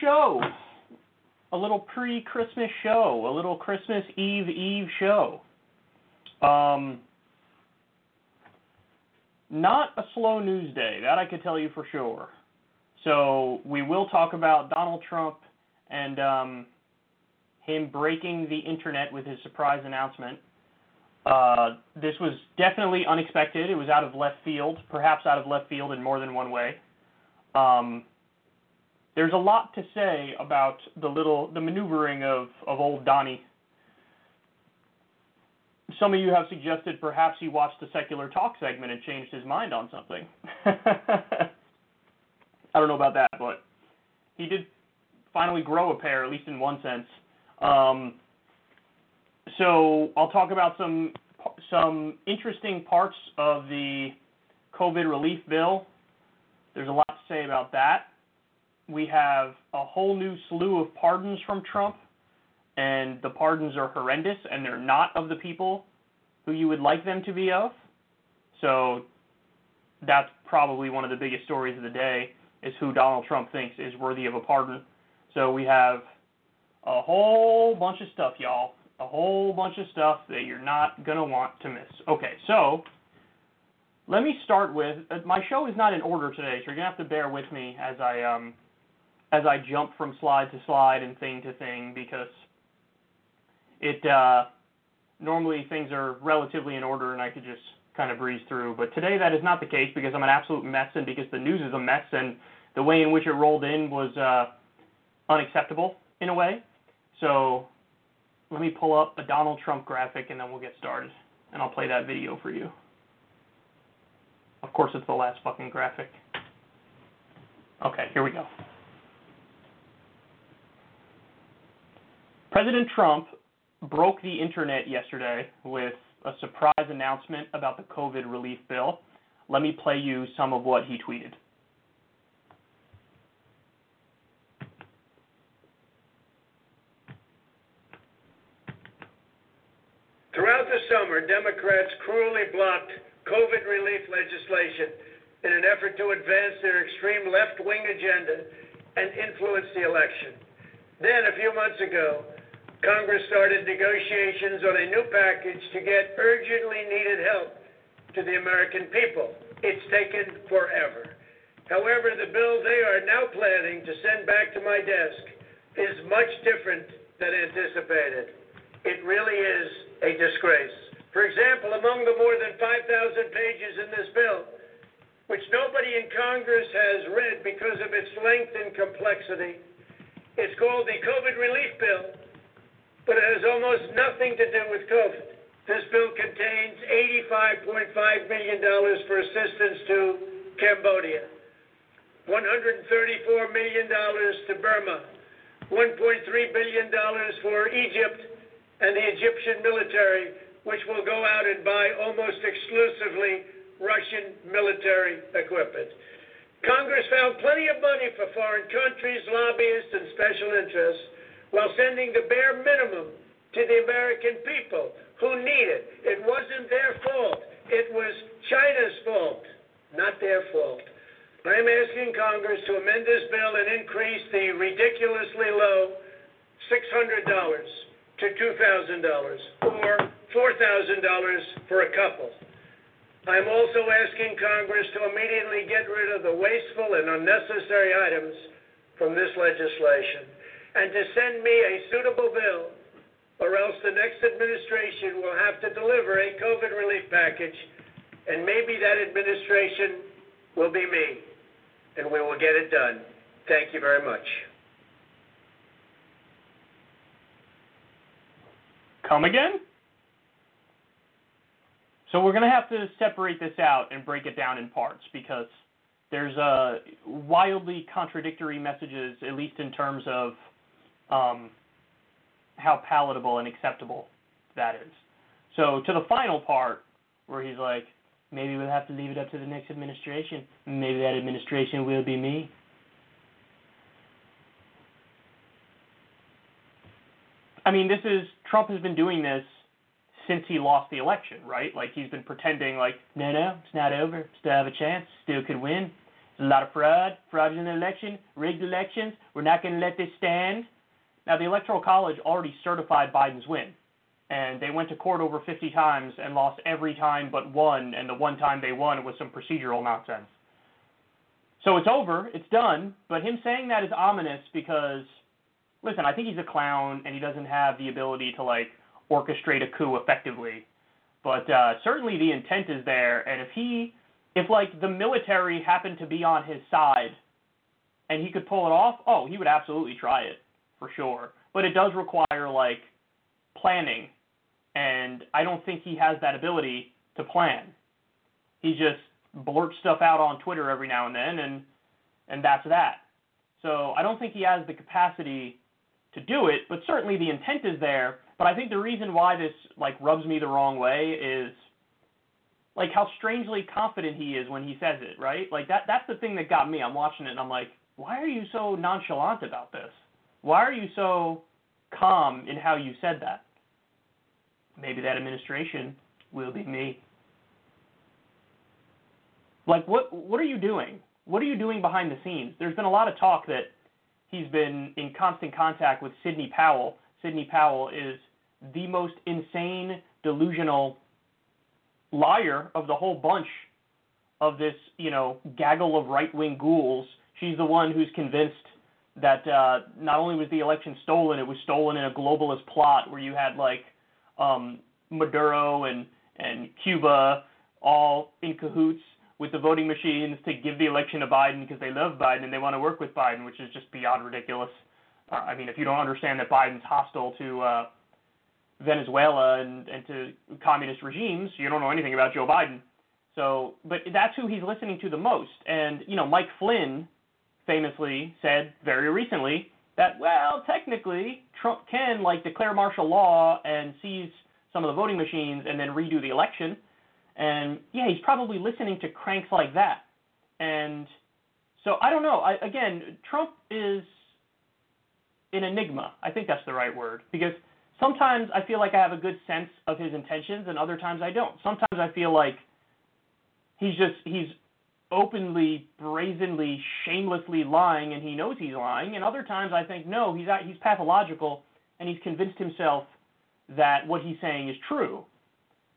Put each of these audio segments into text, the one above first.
show. A little pre-Christmas show, a little Christmas Eve Eve show. Um, not a slow news day, that I could tell you for sure. So we will talk about Donald Trump and um, him breaking the internet with his surprise announcement. Uh, this was definitely unexpected. It was out of left field, perhaps out of left field in more than one way. Um, there's a lot to say about the little the maneuvering of of old Donnie. Some of you have suggested perhaps he watched the secular talk segment and changed his mind on something. I don't know about that, but he did finally grow a pair, at least in one sense. Um, so I'll talk about some some interesting parts of the COVID relief bill. There's a lot to say about that. We have a whole new slew of pardons from Trump, and the pardons are horrendous, and they're not of the people who you would like them to be of. So that's probably one of the biggest stories of the day is who Donald Trump thinks is worthy of a pardon. So we have a whole bunch of stuff, y'all a whole bunch of stuff that you're not going to want to miss. Okay, so let me start with uh, my show is not in order today, so you're going to have to bear with me as I um as I jump from slide to slide and thing to thing because it uh normally things are relatively in order and I could just kind of breeze through, but today that is not the case because I'm an absolute mess and because the news is a mess and the way in which it rolled in was uh unacceptable in a way. So let me pull up a Donald Trump graphic and then we'll get started. And I'll play that video for you. Of course, it's the last fucking graphic. Okay, here we go. President Trump broke the internet yesterday with a surprise announcement about the COVID relief bill. Let me play you some of what he tweeted. Throughout the summer, Democrats cruelly blocked COVID relief legislation in an effort to advance their extreme left wing agenda and influence the election. Then, a few months ago, Congress started negotiations on a new package to get urgently needed help to the American people. It's taken forever. However, the bill they are now planning to send back to my desk is much different than anticipated. It really is a disgrace. For example, among the more than 5,000 pages in this bill, which nobody in Congress has read because of its length and complexity, it's called the COVID Relief Bill, but it has almost nothing to do with COVID. This bill contains $85.5 million for assistance to Cambodia, $134 million to Burma, $1.3 billion for Egypt, and the Egyptian military, which will go out and buy almost exclusively Russian military equipment. Congress found plenty of money for foreign countries, lobbyists, and special interests while sending the bare minimum to the American people who need it. It wasn't their fault. It was China's fault, not their fault. I am asking Congress to amend this bill and increase the ridiculously low $600 to $2,000 or $4,000 for a couple. I'm also asking Congress to immediately get rid of the wasteful and unnecessary items from this legislation and to send me a suitable bill, or else the next administration will have to deliver a COVID relief package, and maybe that administration will be me, and we will get it done. Thank you very much. Come again? So we're going to have to separate this out and break it down in parts because there's uh, wildly contradictory messages, at least in terms of um, how palatable and acceptable that is. So to the final part, where he's like, maybe we'll have to leave it up to the next administration. Maybe that administration will be me. I mean, this is Trump has been doing this since he lost the election, right? Like he's been pretending like, no, no, it's not over. Still have a chance. Still could win. There's a lot of fraud, fraudulent election, rigged elections. We're not going to let this stand. Now the Electoral College already certified Biden's win, and they went to court over 50 times and lost every time but one, and the one time they won it was some procedural nonsense. So it's over, it's done, but him saying that is ominous because, listen, I think he's a clown and he doesn't have the ability to like orchestrate a coup effectively. But uh, certainly the intent is there, and if he, if like the military happened to be on his side, and he could pull it off, oh, he would absolutely try it for sure. But it does require like planning, and I don't think he has that ability to plan. He just blurts stuff out on Twitter every now and then, and and that's that. So I don't think he has the capacity to do it, but certainly the intent is there. But I think the reason why this like rubs me the wrong way is like how strangely confident he is when he says it, right? Like that that's the thing that got me. I'm watching it and I'm like, why are you so nonchalant about this? Why are you so calm in how you said that? Maybe that administration will be me. Like what what are you doing? What are you doing behind the scenes? There's been a lot of talk that he's been in constant contact with Sidney Powell. Sidney Powell is the most insane, delusional liar of the whole bunch of this, you know, gaggle of right-wing ghouls. She's the one who's convinced that uh, not only was the election stolen, it was stolen in a globalist plot where you had like um, Maduro and and Cuba all in cahoots with the voting machines to give the election to Biden because they love Biden and they want to work with Biden, which is just beyond ridiculous. Uh, I mean, if you don't understand that Biden's hostile to uh, Venezuela and, and to communist regimes, you don't know anything about Joe Biden. So, but that's who he's listening to the most. And you know, Mike Flynn famously said very recently that well, technically, Trump can like declare martial law and seize some of the voting machines and then redo the election and yeah, he's probably listening to cranks like that. And so I don't know. I, again, Trump is an enigma. I think that's the right word because sometimes I feel like I have a good sense of his intentions, and other times I don't. Sometimes I feel like he's just he's openly, brazenly, shamelessly lying, and he knows he's lying. And other times I think no, he's he's pathological, and he's convinced himself that what he's saying is true.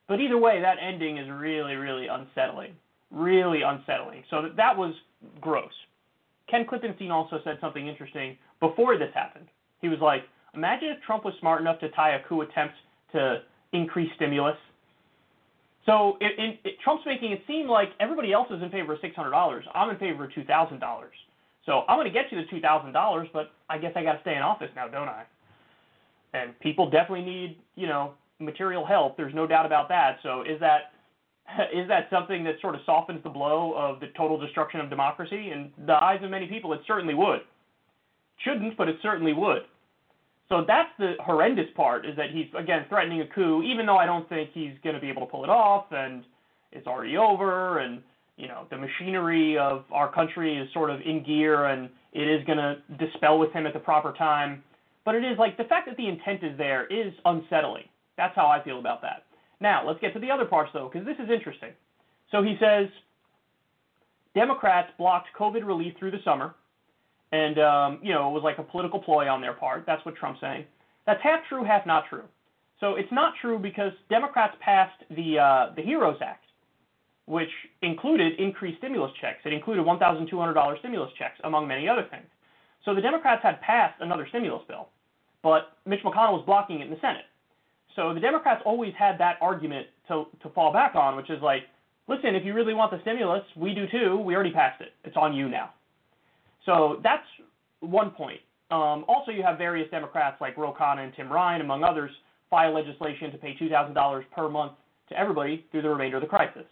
But either way, that ending is really, really unsettling. Really unsettling. So that, that was gross. Ken Klippenstein also said something interesting before this happened. He was like, imagine if Trump was smart enough to tie a coup attempt to increase stimulus. So it, it, it, Trump's making it seem like everybody else is in favor of $600. I'm in favor of $2,000. So I'm going to get you the $2,000, but I guess I got to stay in office now, don't I? And people definitely need, you know, material help. There's no doubt about that. So is that is that something that sort of softens the blow of the total destruction of democracy? In the eyes of many people, it certainly would. Shouldn't, but it certainly would. So that's the horrendous part is that he's again threatening a coup, even though I don't think he's going to be able to pull it off, and it's already over, and you know the machinery of our country is sort of in gear, and it is going to dispel with him at the proper time. But it is like the fact that the intent is there is unsettling. That's how I feel about that. Now, let's get to the other parts, though, because this is interesting. So he says Democrats blocked COVID relief through the summer, and, um, you know, it was like a political ploy on their part. That's what Trump's saying. That's half true, half not true. So it's not true because Democrats passed the, uh, the HEROES Act, which included increased stimulus checks. It included $1,200 stimulus checks, among many other things. So the Democrats had passed another stimulus bill, but Mitch McConnell was blocking it in the Senate. So the Democrats always had that argument to, to fall back on, which is like, listen, if you really want the stimulus, we do too. We already passed it. It's on you now. So that's one point. Um, also, you have various Democrats like Ro Khanna and Tim Ryan, among others, file legislation to pay $2,000 per month to everybody through the remainder of the crisis.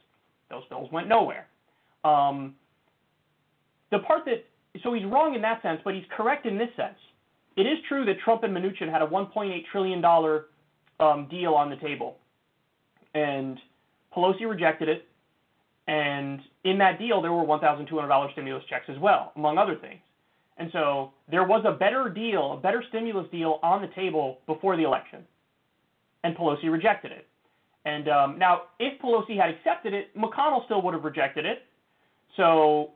Those bills went nowhere. Um, the part that, so he's wrong in that sense, but he's correct in this sense. It is true that Trump and Mnuchin had a $1.8 trillion um, deal on the table. And Pelosi rejected it. And in that deal, there were $1,200 stimulus checks as well, among other things. And so there was a better deal, a better stimulus deal on the table before the election. And Pelosi rejected it. And um, now, if Pelosi had accepted it, McConnell still would have rejected it. So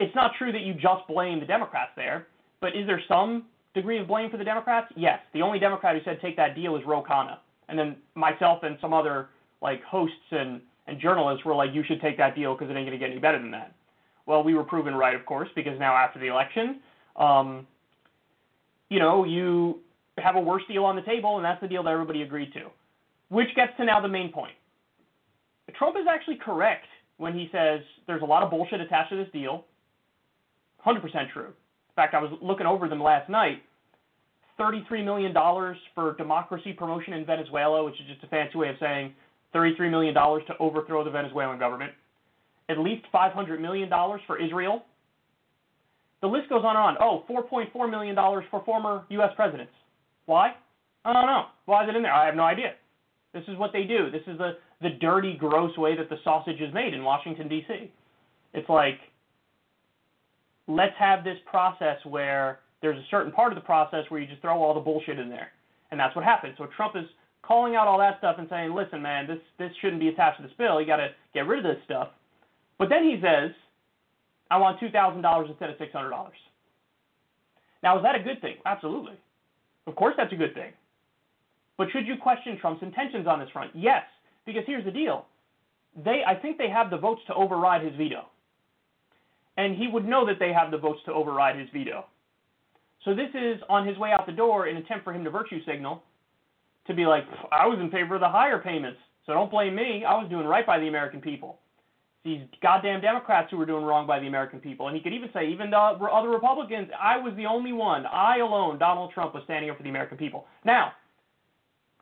it's not true that you just blame the Democrats there. But is there some degree of blame for the Democrats? Yes. The only Democrat who said take that deal is Ro Khanna. And then myself and some other like hosts and, and journalists were like, you should take that deal because it ain't going to get any better than that. Well, we were proven right, of course, because now after the election, um, you know, you have a worse deal on the table, and that's the deal that everybody agreed to. Which gets to now the main point. Trump is actually correct when he says there's a lot of bullshit attached to this deal. 100% true. In fact, I was looking over them last night. $33 million for democracy promotion in Venezuela, which is just a fancy way of saying $33 million to overthrow the Venezuelan government. At least $500 million for Israel. The list goes on and on. Oh, $4.4 million for former U.S. presidents. Why? I don't know. Why is it in there? I have no idea. This is what they do. This is the, the dirty, gross way that the sausage is made in Washington, D.C. It's like, let's have this process where there's a certain part of the process where you just throw all the bullshit in there. And that's what happened. So Trump is calling out all that stuff and saying, listen, man, this, this shouldn't be attached to this bill. You got to get rid of this stuff. But then he says, I want $2,000 instead of $600. Now, is that a good thing? Absolutely. Of course, that's a good thing. But should you question Trump's intentions on this front? Yes, because here's the deal. They, I think they have the votes to override his veto. And he would know that they have the votes to override his veto. So this is on his way out the door an attempt for him to virtue signal to be like, I was in favor of the higher payments, so don't blame me. I was doing right by the American people. These goddamn Democrats who were doing wrong by the American people. And he could even say, even the other Republicans, I was the only one, I alone, Donald Trump, was standing up for the American people. Now,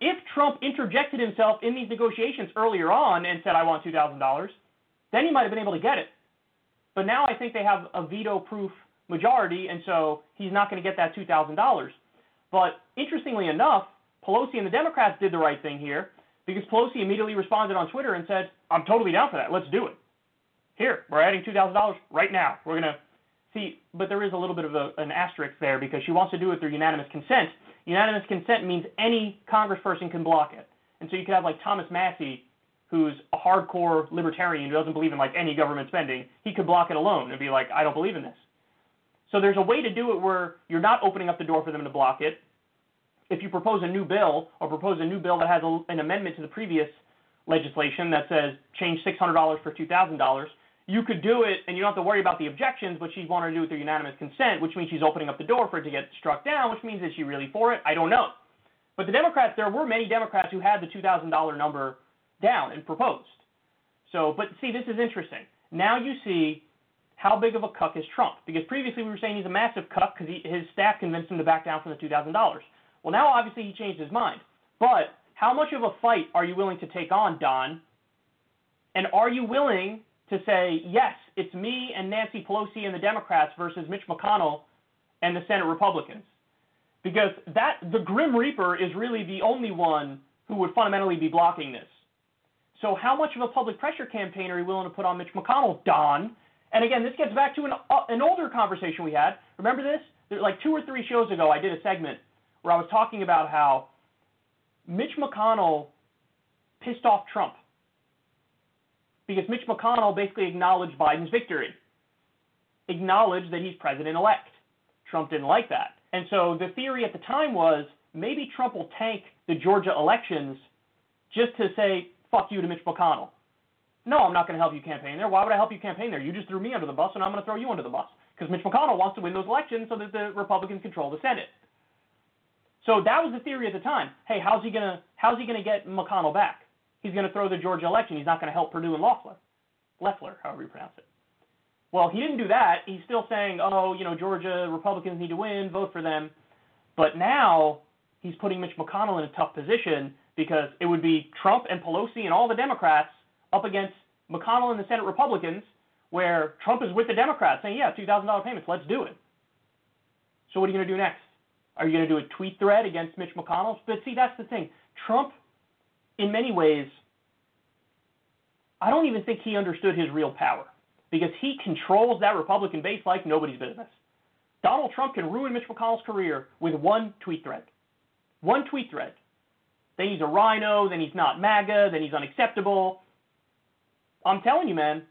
if Trump interjected himself in these negotiations earlier on and said, I want $2,000, then he might have been able to get it. But now I think they have a veto proof majority, and so he's not going to get that $2,000. But interestingly enough, Pelosi and the Democrats did the right thing here because Pelosi immediately responded on Twitter and said, I'm totally down for that. Let's do it. Here, we're adding $2,000 right now. We're going to see, but there is a little bit of a, an asterisk there because she wants to do it through unanimous consent. Unanimous consent means any congressperson can block it. And so you could have like Thomas Massie, who's a hardcore libertarian who doesn't believe in like any government spending, he could block it alone and be like, I don't believe in this. So there's a way to do it where you're not opening up the door for them to block it. If you propose a new bill or propose a new bill that has a, an amendment to the previous legislation that says change $600 for $2,000, you could do it and you don't have to worry about the objections, but she's wanting to do it through unanimous consent, which means she's opening up the door for it to get struck down, which means is she really for it? I don't know. But the Democrats, there were many Democrats who had the $2,000 number down and proposed. So, but see, this is interesting. Now you see how big of a cuck is Trump? Because previously we were saying he's a massive cuck because his staff convinced him to back down from the $2,000. Well, now obviously he changed his mind. But how much of a fight are you willing to take on, Don? And are you willing to say, yes, it's me and Nancy Pelosi and the Democrats versus Mitch McConnell and the Senate Republicans. Because that the Grim Reaper is really the only one who would fundamentally be blocking this. So how much of a public pressure campaign are you willing to put on Mitch McConnell, Don? And again, this gets back to an, uh, an older conversation we had. Remember this? Like two or three shows ago, I did a segment where I was talking about how Mitch McConnell pissed off Trump because Mitch McConnell basically acknowledged Biden's victory, acknowledged that he's president elect. Trump didn't like that. And so the theory at the time was maybe Trump will tank the Georgia elections just to say, fuck you to Mitch McConnell. No, I'm not going to help you campaign there. Why would I help you campaign there? You just threw me under the bus, and I'm going to throw you under the bus. Because Mitch McConnell wants to win those elections so that the Republicans control the Senate. So that was the theory at the time. Hey, how's he to how's he to get McConnell back? he's to throw the Georgia election. He's not to help Perdue and Loeffler. Leffler, however you pronounce it. Well, he didn't do that. He's still saying, oh, you know, Georgia Republicans need to win, vote for them. But now he's putting Mitch McConnell in a tough position because it would be Trump and Pelosi and all the Democrats up against McConnell and the Senate Republicans, where Trump is with the Democrats saying, yeah, $2,000 payments, let's do it. So what are you going to do next? Are you going to do a tweet thread against Mitch McConnell? But see, that's the thing. Trump in many ways, I don't even think he understood his real power because he controls that Republican base like nobody's business. Donald Trump can ruin Mitch McConnell's career with one tweet thread. One tweet thread. then he's a RINO, then he's not MAGA, then he's unacceptable. I'm telling you, man.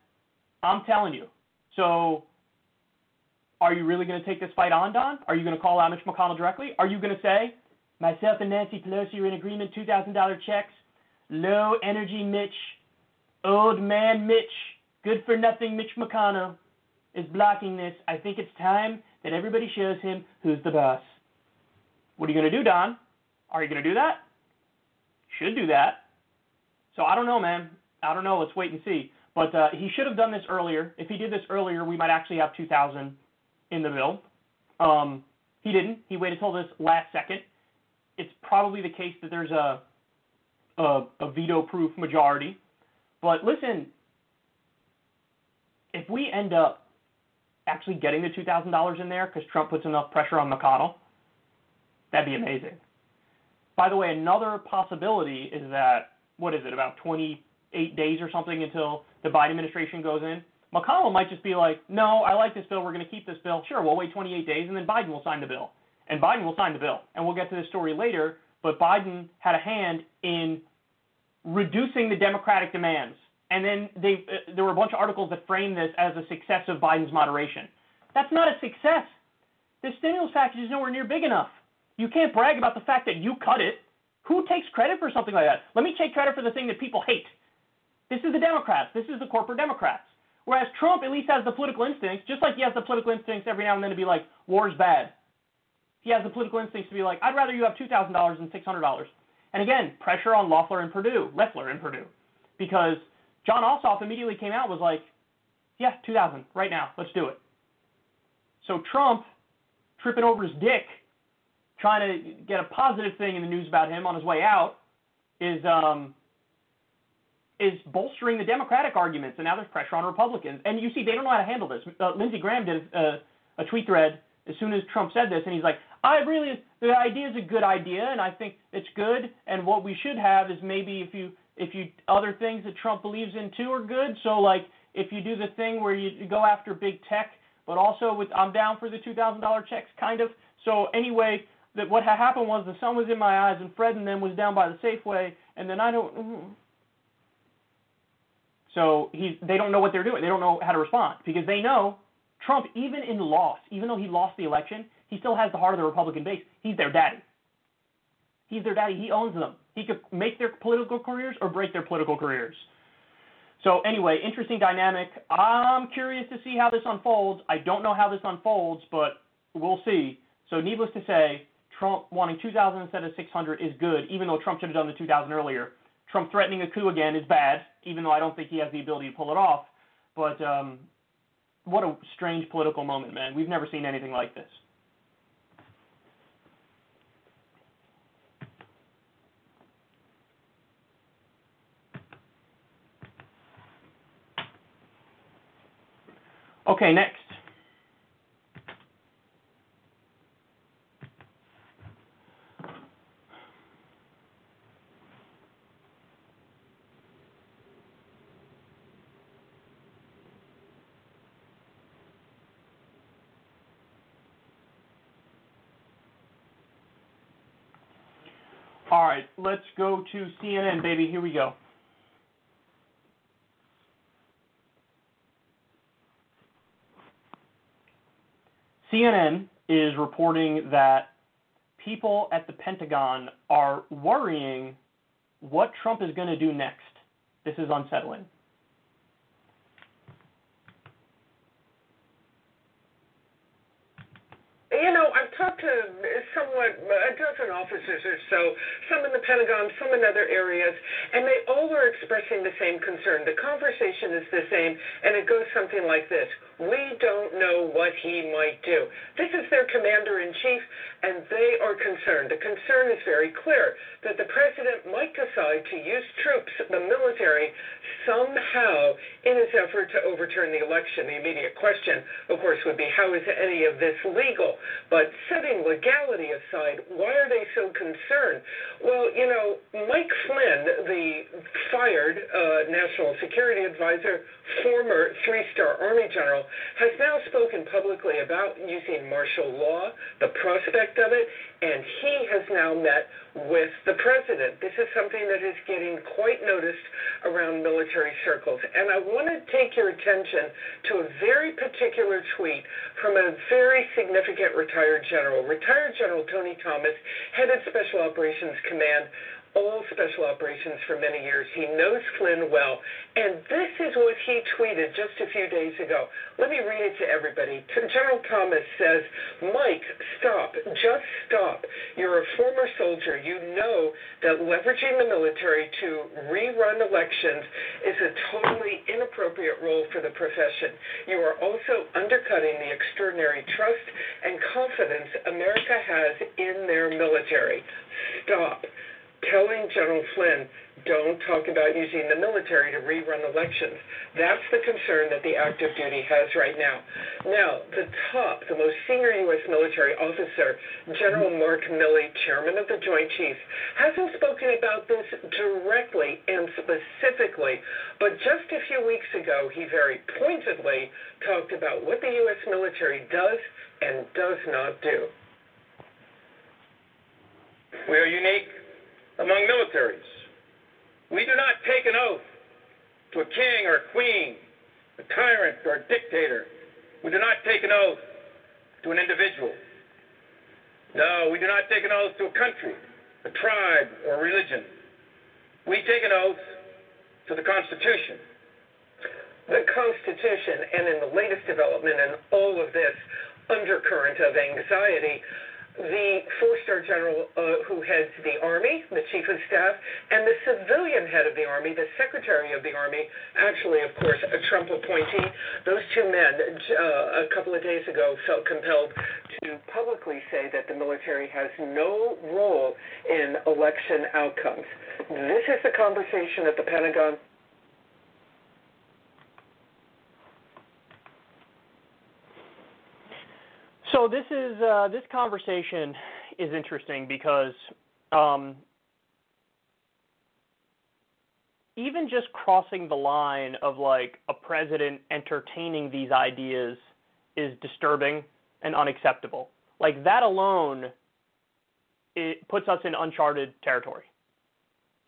I'm telling you. So, are you really going to take this fight on, Don? Are you going to call out Mitch McConnell directly? Are you going to say, myself and Nancy Pelosi are in agreement, $2,000 checks, low energy Mitch, old man Mitch, good for nothing Mitch McConnell is blocking this. I think it's time that everybody shows him who's the boss. What are you going to do, Don? Are you going to do that? Should do that. So I don't know, man. I don't know. Let's wait and see. But uh, he should have done this earlier. If he did this earlier, we might actually have 2,000 in the bill. Um, he didn't. He waited till this last second. It's probably the case that there's a a, a veto-proof majority. But listen, if we end up actually getting the $2,000 in there because Trump puts enough pressure on McConnell, that'd be amazing. By the way, another possibility is that, what is it, about 28 days or something until the Biden administration goes in? McConnell might just be like, no, I like this bill. We're going to keep this bill. Sure, we'll wait 28 days, and then Biden will sign the bill. And Biden will sign the bill. And we'll get to this story later, but Biden had a hand in reducing the Democratic demands and then they uh, there were a bunch of articles that framed this as a success of Biden's moderation. That's not a success. The stimulus package is nowhere near big enough. You can't brag about the fact that you cut it. Who takes credit for something like that? Let me take credit for the thing that people hate. This is the Democrats. This is the corporate Democrats. Whereas Trump at least has the political instincts, just like he has the political instincts every now and then to be like, war's bad. He has the political instincts to be like, I'd rather you have $2,000 than $600. And again, pressure on Loeffler and Perdue, Loeffler and Perdue, because Jon Ossoff immediately came out was like, yeah, 2000 right now, let's do it. So Trump tripping over his dick, trying to get a positive thing in the news about him on his way out, is um, is bolstering the Democratic arguments, and now there's pressure on Republicans. And you see, they don't know how to handle this. Uh, Lindsey Graham did a, a tweet thread as soon as Trump said this, and he's like, I really, the idea is a good idea, and I think it's good. And what we should have is maybe if you if you other things that Trump believes in too are good. So like if you do the thing where you go after big tech, but also with I'm down for the two thousand dollar checks, kind of. So anyway, that what happened was the sun was in my eyes, and Fred and them was down by the Safeway, and then I don't. So he, they don't know what they're doing. They don't know how to respond because they know Trump, even in loss, even though he lost the election, he still has the heart of the Republican base. He's their daddy. He's their daddy. He owns them. He could make their political careers or break their political careers. So anyway, interesting dynamic. I'm curious to see how this unfolds. I don't know how this unfolds, but we'll see. So needless to say, Trump wanting 2,000 instead of 600 is good, even though Trump should have done the 2,000 earlier. Trump threatening a coup again is bad, even though I don't think he has the ability to pull it off. But um, what a strange political moment, man. We've never seen anything like this. Okay, next. All right, let's go to CNN, baby. Here we go. CNN is reporting that people at the Pentagon are worrying what Trump is going to do next. This is unsettling. You know, I've talked to somewhat a dozen officers or so, some in the Pentagon, some in other areas, and they all are expressing the same concern. The conversation is the same, and it goes something like this we don't know what he might do. This is their commander in chief, and they are concerned. The concern is very clear that the president might decide to use troops, the military, somehow in his effort to overturn the election. The immediate question, of course, would be how is any of this legal? But setting legality aside, why are they so concerned? Well, you know, Mike Flynn, the fired uh, national security advisor, former three star Army general, has now spoken publicly about using martial law, the prospect of it, and he has now met with the president. This is something that is getting quite noticed around military circles. And I want to take your attention to a very particular tweet from a very significant retired general. Retired General Tony Thomas headed Special Operations Command all special operations for many years. He knows Flynn well. And this is what he tweeted just a few days ago. Let me read it to everybody. General Thomas says, Mike, stop. Just stop. You're a former soldier. You know that leveraging the military to rerun elections is a totally inappropriate role for the profession. You are also undercutting the extraordinary trust and confidence America has in their military. Stop telling General Flynn, don't talk about using the military to rerun elections. That's the concern that the active duty has right now. Now, the top, the most senior U.S. military officer, General Mark Milley, chairman of the Joint Chiefs, hasn't spoken about this directly and specifically, but just a few weeks ago, he very pointedly talked about what the U.S. military does and does not do. We are unique among militaries. We do not take an oath to a king or a queen, a tyrant or a dictator. We do not take an oath to an individual. No, we do not take an oath to a country, a tribe, or a religion. We take an oath to the Constitution. The Constitution, and in the latest development in all of this undercurrent of anxiety, the four-star general uh, who heads the Army, the Chief of Staff, and the civilian head of the Army, the Secretary of the Army, actually, of course, a Trump appointee. Those two men, uh, a couple of days ago, felt compelled to publicly say that the military has no role in election outcomes. This is the conversation at the Pentagon. So this is uh, this conversation is interesting because um, even just crossing the line of like a president entertaining these ideas is disturbing and unacceptable. Like that alone, it puts us in uncharted territory.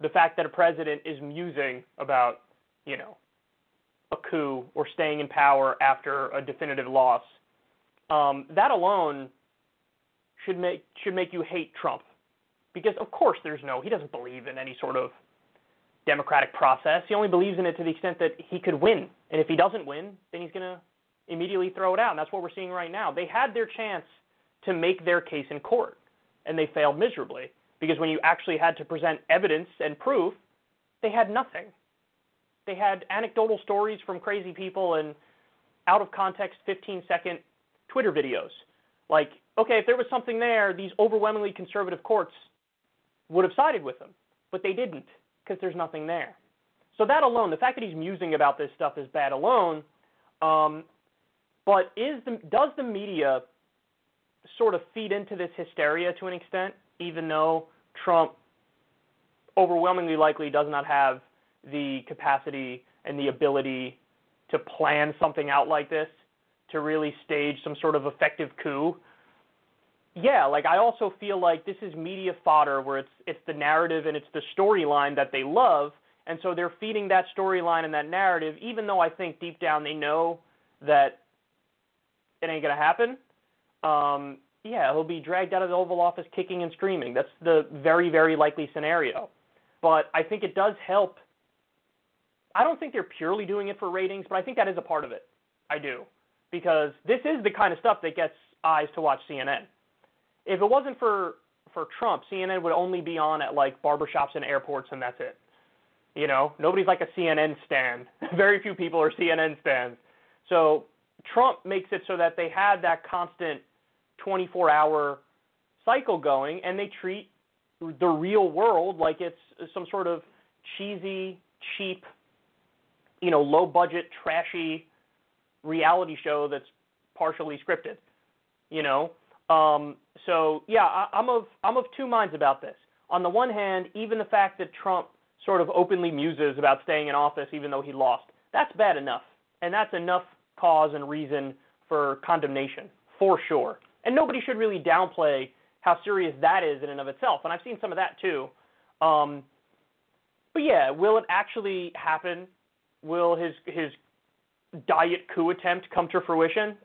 The fact that a president is musing about, you know, a coup or staying in power after a definitive loss um, that alone should make should make you hate Trump, because of course there's no he doesn't believe in any sort of democratic process. He only believes in it to the extent that he could win, and if he doesn't win, then he's going to immediately throw it out. And that's what we're seeing right now. They had their chance to make their case in court, and they failed miserably because when you actually had to present evidence and proof, they had nothing. They had anecdotal stories from crazy people and out of context 15 second Twitter videos. Like, okay, if there was something there, these overwhelmingly conservative courts would have sided with them, but they didn't because there's nothing there. So that alone, the fact that he's musing about this stuff is bad alone. Um, but is the, does the media sort of feed into this hysteria to an extent, even though Trump overwhelmingly likely does not have the capacity and the ability to plan something out like this? To really stage some sort of effective coup. Yeah, like I also feel like this is media fodder where it's it's the narrative and it's the storyline that they love, and so they're feeding that storyline and that narrative, even though I think deep down they know that it ain't gonna happen. Um, yeah, he'll be dragged out of the Oval Office kicking and screaming. That's the very, very likely scenario. But I think it does help. I don't think they're purely doing it for ratings, but I think that is a part of it. I do because this is the kind of stuff that gets eyes to watch CNN. If it wasn't for for Trump, CNN would only be on at like barbershops and airports, and that's it. You know, nobody's like a CNN stand. Very few people are CNN stands. So Trump makes it so that they have that constant 24-hour cycle going, and they treat the real world like it's some sort of cheesy, cheap, you know, low-budget, trashy reality show that's partially scripted. You know, um, so yeah, I, I'm of I'm of two minds about this. On the one hand, even the fact that Trump sort of openly muses about staying in office even though he lost, that's bad enough, and that's enough cause and reason for condemnation, for sure. And nobody should really downplay how serious that is in and of itself. And I've seen some of that too. Um, but yeah, will it actually happen? Will his his diet coup attempt come to fruition?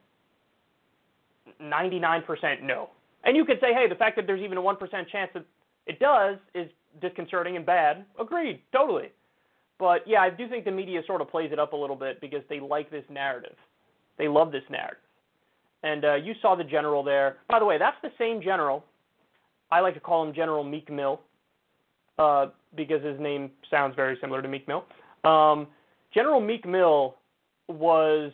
99% no. And you could say, hey, the fact that there's even a 1% chance that it does is disconcerting and bad. Agreed, totally. But yeah, I do think the media sort of plays it up a little bit because they like this narrative. They love this narrative. And uh, you saw the general there. By the way, that's the same general. I like to call him General Meek Mill uh, because his name sounds very similar to Meek Mill. Um, General Meek Mill was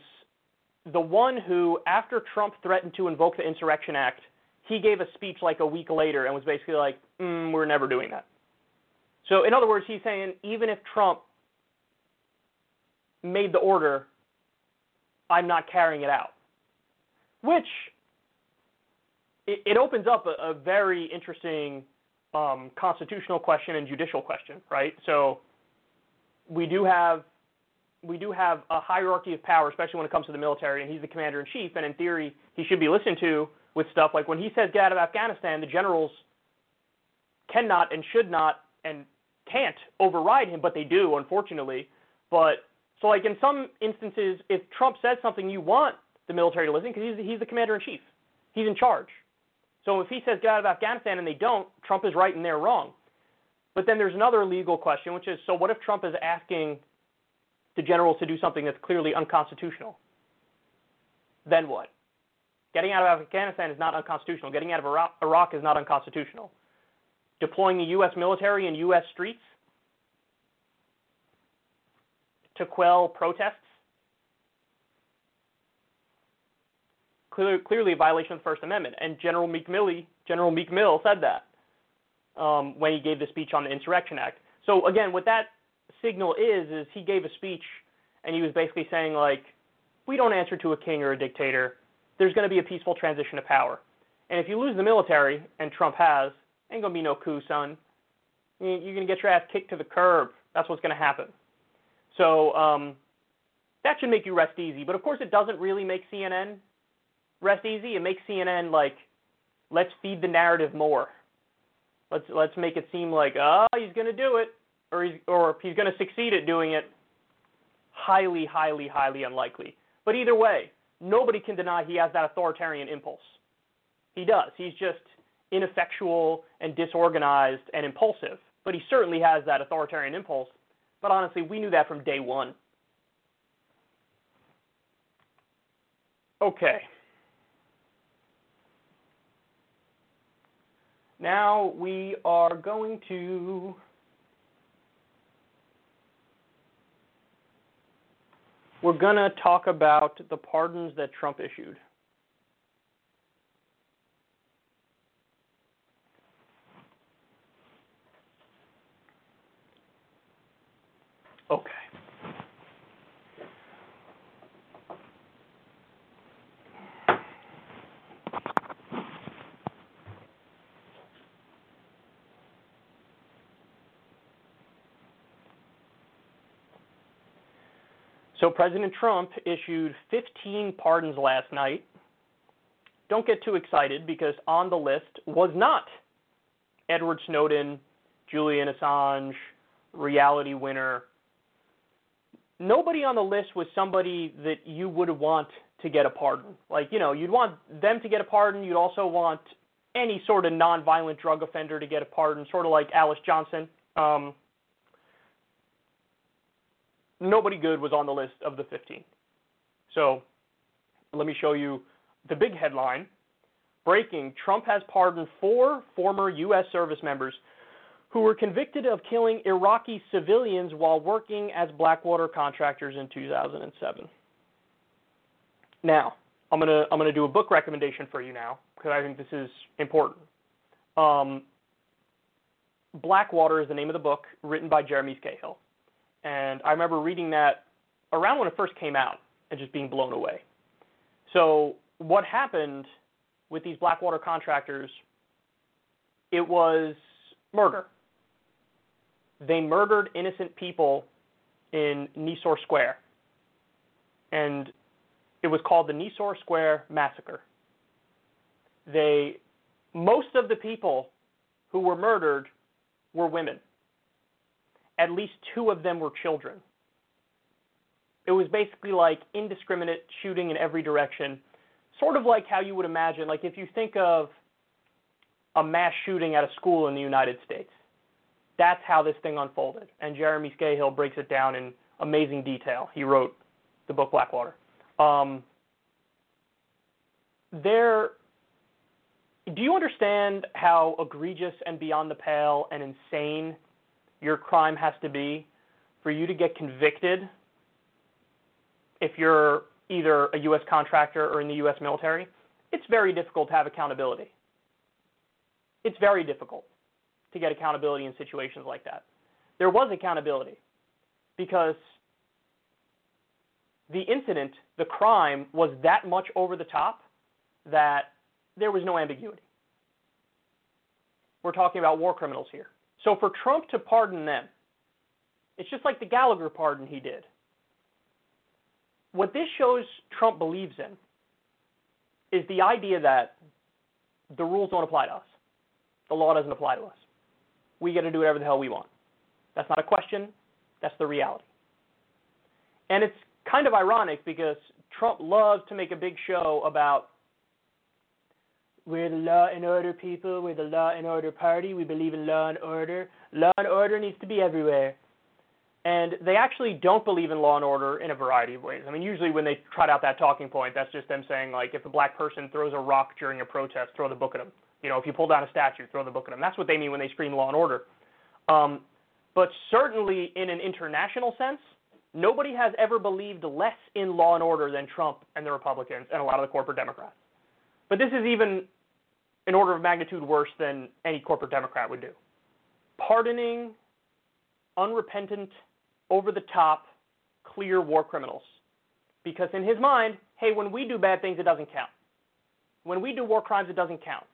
the one who, after Trump threatened to invoke the Insurrection Act, he gave a speech like a week later and was basically like, mm, "We're never doing that." So, in other words, he's saying even if Trump made the order, I'm not carrying it out. Which it, it opens up a, a very interesting um, constitutional question and judicial question, right? So we do have we do have a hierarchy of power, especially when it comes to the military, and he's the commander in chief, and in theory, he should be listened to with stuff like when he says get out of Afghanistan, the generals cannot and should not and can't override him, but they do, unfortunately. But so, like in some instances, if Trump says something, you want the military to listen because he's he's the commander in chief, he's in charge. So if he says get out of Afghanistan and they don't, Trump is right and they're wrong. But then there's another legal question, which is so what if Trump is asking the generals to do something that's clearly unconstitutional? Then what? Getting out of Afghanistan is not unconstitutional. Getting out of Iraq, is not unconstitutional. Deploying the U.S. military in U.S. streets to quell protests clearly, clearly a violation of the First Amendment. And General Meek General Meek Mill said that um, when he gave the speech on the Insurrection Act. So again, with that signal is is he gave a speech and he was basically saying like, we don't answer to a king or a dictator. There's going to be a peaceful transition of power. And if you lose the military, and Trump has, ain't going to be no coup, son. You're going to get your ass kicked to the curb. That's what's going to happen. So um, that should make you rest easy. But of course, it doesn't really make CNN rest easy. It makes CNN like, let's feed the narrative more. Let's let's make it seem like oh he's going to do it, or he's or he's going to succeed at doing it. Highly, highly, highly unlikely. But either way, nobody can deny he has that authoritarian impulse. He does. He's just ineffectual and disorganized and impulsive. But he certainly has that authoritarian impulse. But honestly, we knew that from day one. Okay. Now we are going to we're going to talk about the pardons that Trump issued. Okay. So President Trump issued 15 pardons last night. Don't get too excited because on the list was not Edward Snowden, Julian Assange, Reality Winner. Nobody on the list was somebody that you would want to get a pardon. Like, you know, you'd want them to get a pardon. You'd also want any sort of nonviolent drug offender to get a pardon, sort of like Alice Johnson. Um, nobody good was on the list of the 15. So let me show you the big headline. Breaking Trump has pardoned four former U.S. service members who were convicted of killing Iraqi civilians while working as Blackwater contractors in 2007. Now, I'm gonna I'm gonna do a book recommendation for you now because I think this is important. Um, Blackwater is the name of the book, written by Jeremy Scahill. And I remember reading that around when it first came out and just being blown away. So, what happened with these Blackwater contractors? It was murder. They murdered innocent people in Nisour Square. And It was called the Nisour Square Massacre. They, most of the people who were murdered were women. At least two of them were children. It was basically like indiscriminate shooting in every direction, sort of like how you would imagine, like if you think of a mass shooting at a school in the United States. That's how this thing unfolded. And Jeremy Scahill breaks it down in amazing detail. He wrote the book Blackwater. Um, there, do you understand how egregious and beyond the pale and insane your crime has to be for you to get convicted if you're either a U.S. contractor or in the U.S. military? It's very difficult to have accountability. It's very difficult to get accountability in situations like that. There was accountability because the incident, the crime, was that much over the top that there was no ambiguity. We're talking about war criminals here. So for Trump to pardon them, it's just like the Gallagher pardon he did. What this shows Trump believes in is the idea that the rules don't apply to us. The law doesn't apply to us. We get to do whatever the hell we want. That's not a question, that's the reality. And it's kind of ironic because Trump loves to make a big show about we're the law and order people, we're the law and order party, we believe in law and order. Law and order needs to be everywhere. And they actually don't believe in law and order in a variety of ways. I mean, usually when they trot out that talking point, that's just them saying, like, if a black person throws a rock during a protest, throw the book at them. You know, if you pull down a statue, throw the book at them. That's what they mean when they scream law and order. Um, but certainly in an international sense, nobody has ever believed less in law and order than Trump and the Republicans and a lot of the corporate Democrats. But this is even an order of magnitude worse than any corporate Democrat would do. Pardoning unrepentant, over the top, clear war criminals. Because in his mind, hey, when we do bad things, it doesn't count. When we do war crimes, it doesn't count.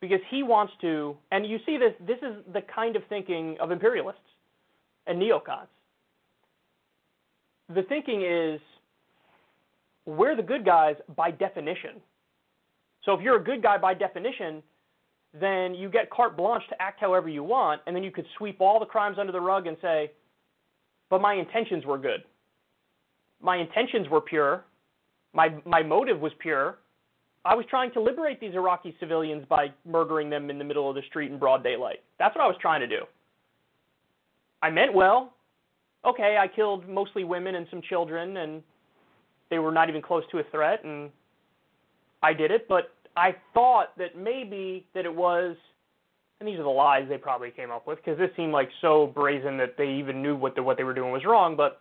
Because he wants to, and you see this, this is the kind of thinking of imperialists and neocons. The thinking is, we're the good guys by definition. So if you're a good guy by definition, then you get carte blanche to act however you want, and then you could sweep all the crimes under the rug and say, but my intentions were good. My intentions were pure. My, my motive was pure. I was trying to liberate these Iraqi civilians by murdering them in the middle of the street in broad daylight. That's what I was trying to do. I meant well. Okay, I killed mostly women and some children, and they were not even close to a threat, and I did it, but I thought that maybe that it was, and these are the lies they probably came up with because this seemed like so brazen that they even knew what the, what they were doing was wrong. But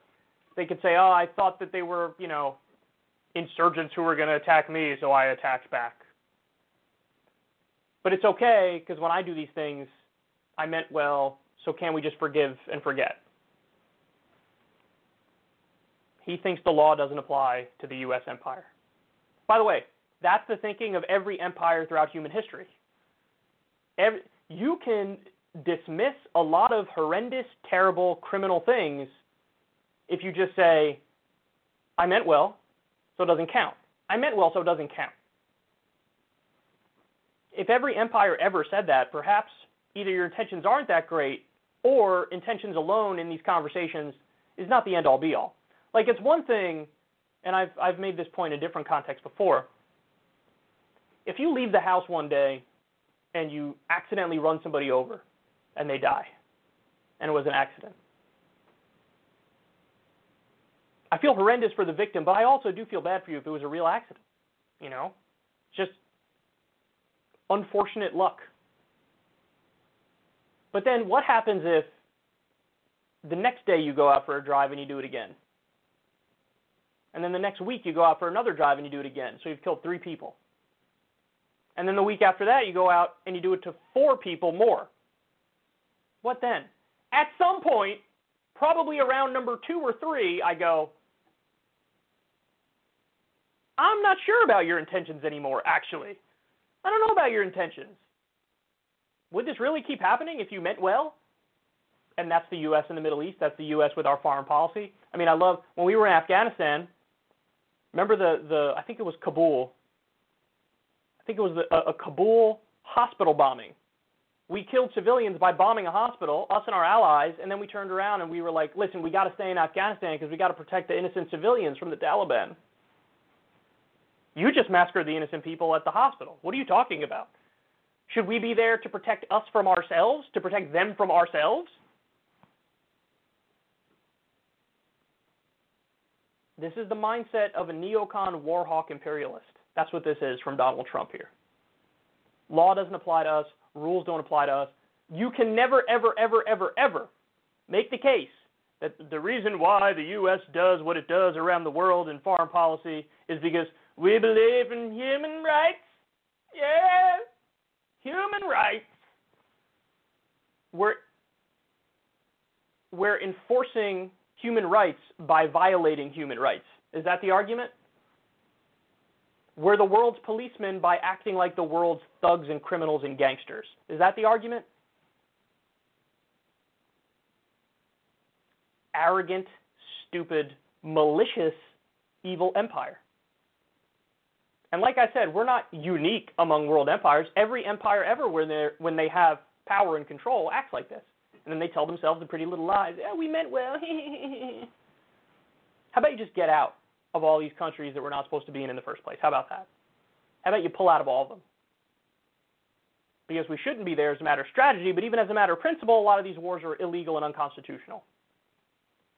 they could say, "Oh, I thought that they were, you know, insurgents who were going to attack me, so I attacked back." But it's okay because when I do these things, I meant well. So can we just forgive and forget? He thinks the law doesn't apply to the U.S. empire. By the way, that's the thinking of every empire throughout human history. Every, you can dismiss a lot of horrendous, terrible, criminal things if you just say, I meant well, so it doesn't count. I meant well, so it doesn't count. If every empire ever said that, perhaps either your intentions aren't that great or intentions alone in these conversations is not the end all be all. Like it's one thing, and I've I've made this point in different contexts before if you leave the house one day and you accidentally run somebody over and they die and it was an accident, I feel horrendous for the victim, but I also do feel bad for you if it was a real accident. You know, just unfortunate luck. But then what happens if the next day you go out for a drive and you do it again? And then the next week you go out for another drive and you do it again. So you've killed three people. And then the week after that, you go out and you do it to four people more. What then? At some point, probably around number two or three, I go, I'm not sure about your intentions anymore, actually. I don't know about your intentions. Would this really keep happening if you meant well? And that's the U.S. in the Middle East. That's the U.S. with our foreign policy. I mean, I love when we were in Afghanistan, Remember the the I think it was Kabul. I think it was a, a Kabul hospital bombing. We killed civilians by bombing a hospital, us and our allies, and then we turned around and we were like, "Listen, we got to stay in Afghanistan because we got to protect the innocent civilians from the Taliban." You just massacred the innocent people at the hospital. What are you talking about? Should we be there to protect us from ourselves, to protect them from ourselves? This is the mindset of a neocon warhawk imperialist. That's what this is from Donald Trump here. Law doesn't apply to us, rules don't apply to us. You can never, ever, ever, ever, ever make the case that the reason why the U.S. does what it does around the world in foreign policy is because we believe in human rights. Yeah, human rights. We're, we're enforcing human rights by violating human rights. Is that the argument? We're the world's policemen by acting like the world's thugs and criminals and gangsters. Is that the argument? Arrogant, stupid, malicious, evil empire. And like I said, we're not unique among world empires. Every empire ever, when they when they have power and control, acts like this, and then they tell themselves the pretty little lies. Yeah, we meant well. How about you just get out of all these countries that we're not supposed to be in in the first place? How about that? How about you pull out of all of them? Because we shouldn't be there as a matter of strategy, but even as a matter of principle, a lot of these wars are illegal and unconstitutional,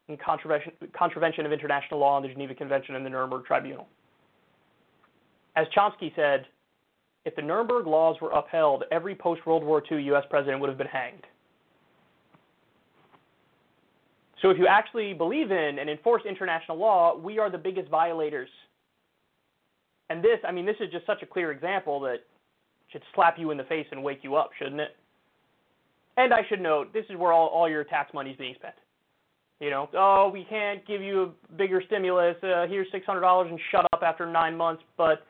in contravention, contravention of international law and the Geneva Convention and the Nuremberg Tribunal. As Chomsky said, if the Nuremberg laws were upheld, every post World War II U.S. president would have been hanged. So if you actually believe in and enforce international law, we are the biggest violators. And this, I mean, this is just such a clear example that should slap you in the face and wake you up, shouldn't it? And I should note, this is where all, all your tax money is being spent. You know, oh, we can't give you a bigger stimulus. Uh, here's $600 and shut up after nine months. But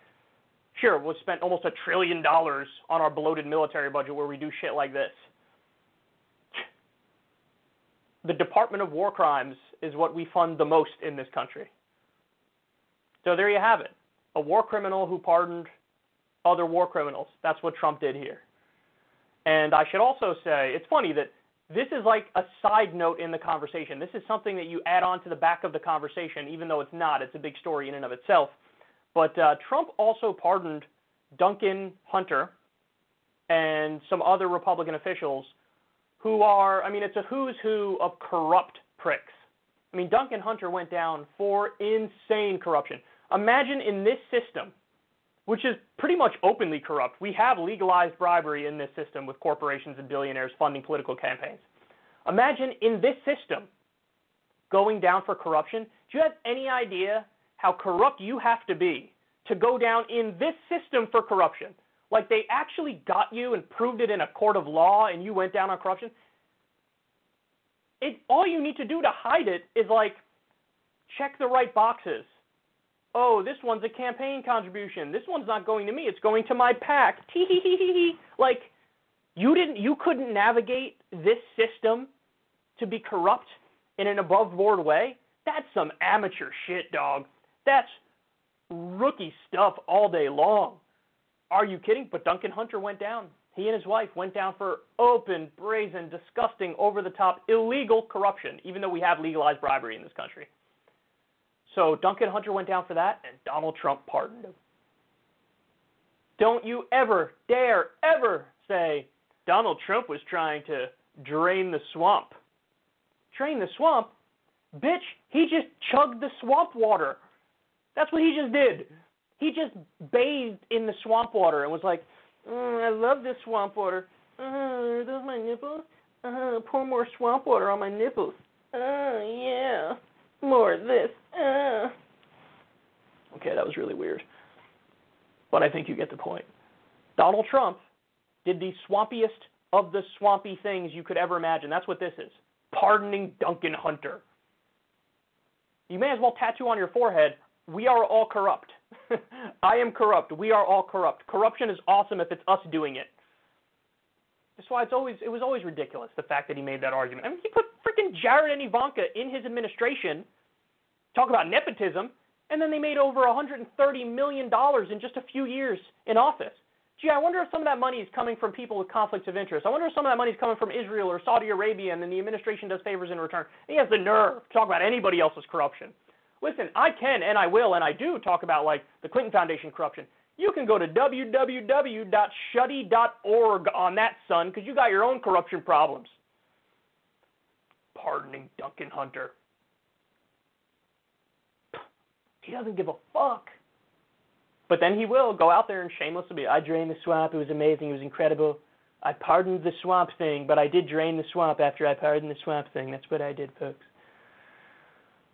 sure, we'll spend almost a trillion dollars on our bloated military budget where we do shit like this the Department of War Crimes is what we fund the most in this country. So there you have it. A war criminal who pardoned other war criminals. That's what Trump did here. And I should also say, it's funny that this is like a side note in the conversation. This is something that you add on to the back of the conversation, even though it's not. It's a big story in and of itself. But uh, Trump also pardoned Duncan Hunter and some other Republican officials who are, I mean, it's a who's who of corrupt pricks. I mean, Duncan Hunter went down for insane corruption. Imagine in this system, which is pretty much openly corrupt, we have legalized bribery in this system with corporations and billionaires funding political campaigns. Imagine in this system going down for corruption. Do you have any idea how corrupt you have to be to go down in this system for corruption? Like they actually got you and proved it in a court of law and you went down on corruption, it all you need to do to hide it is like check the right boxes. Oh, this one's a campaign contribution. This one's not going to me. It's going to my PAC. like you didn't you couldn't navigate this system to be corrupt in an above board way. That's some amateur shit, dog. That's rookie stuff all day long. Are you kidding? But Duncan Hunter went down. He and his wife went down for open, brazen, disgusting, over the top, illegal corruption, even though we have legalized bribery in this country. So Duncan Hunter went down for that, and Donald Trump pardoned him. Don't you ever, dare, ever say Donald Trump was trying to drain the swamp. Drain the swamp? Bitch, he just chugged the swamp water. That's what he just did. He just bathed in the swamp water and was like, mm, I love this swamp water. Uh, are those my nipples? Uh, pour more swamp water on my nipples. Oh, yeah. More of this. Uh. Okay, that was really weird. But I think you get the point. Donald Trump did the swampiest of the swampy things you could ever imagine. That's what this is pardoning Duncan Hunter. You may as well tattoo on your forehead, we are all corrupt. I am corrupt. We are all corrupt. Corruption is awesome if it's us doing it. That's why it's always it was always ridiculous the fact that he made that argument. I mean, he put freaking Jared and Ivanka in his administration. Talk about nepotism, and then they made over $130 million in just a few years in office. Gee, I wonder if some of that money is coming from people with conflicts of interest. I wonder if some of that money is coming from Israel or Saudi Arabia and then the administration does favors in return. And he has the nerve to talk about anybody else's corruption. Listen, I can and I will and I do talk about like the Clinton Foundation corruption. You can go to www.shuddy.org on that, son, because you got your own corruption problems. Pardoning Duncan Hunter. He doesn't give a fuck. But then he will go out there and shamelessly be, I drained the swamp. It was amazing. It was incredible. I pardoned the swamp thing, but I did drain the swamp after I pardoned the swamp thing. That's what I did, folks.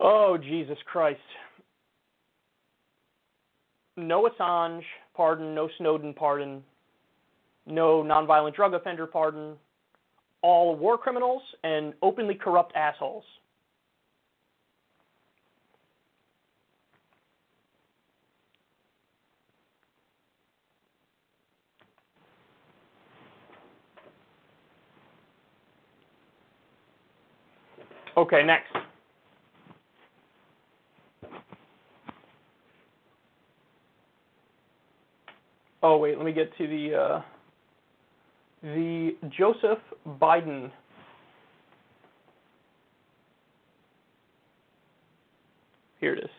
Oh, Jesus Christ. No Assange pardon, no Snowden pardon, no nonviolent drug offender pardon, all war criminals and openly corrupt assholes. Okay, next. Oh wait, let me get to the uh, the Joseph Biden. Here it is.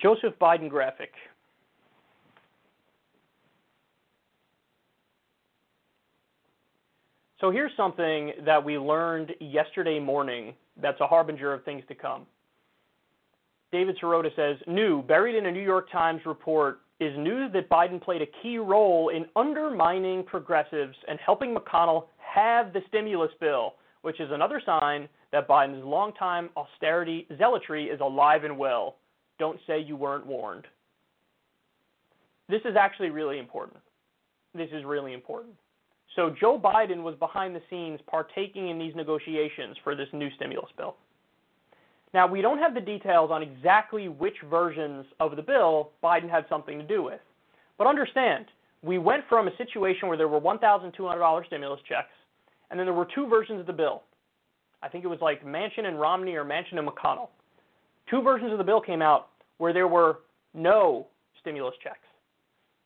Joseph Biden graphic. So here's something that we learned yesterday morning that's a harbinger of things to come. David Sirota says, new, buried in a New York Times report, is news that Biden played a key role in undermining progressives and helping McConnell have the stimulus bill, which is another sign that Biden's longtime austerity zealotry is alive and well. Don't say you weren't warned. This is actually really important. This is really important. So Joe Biden was behind the scenes partaking in these negotiations for this new stimulus bill. Now, we don't have the details on exactly which versions of the bill Biden had something to do with. But understand, we went from a situation where there were $1,200 stimulus checks, and then there were two versions of the bill. I think it was like Manchin and Romney or Manchin and McConnell. Two versions of the bill came out where there were no stimulus checks.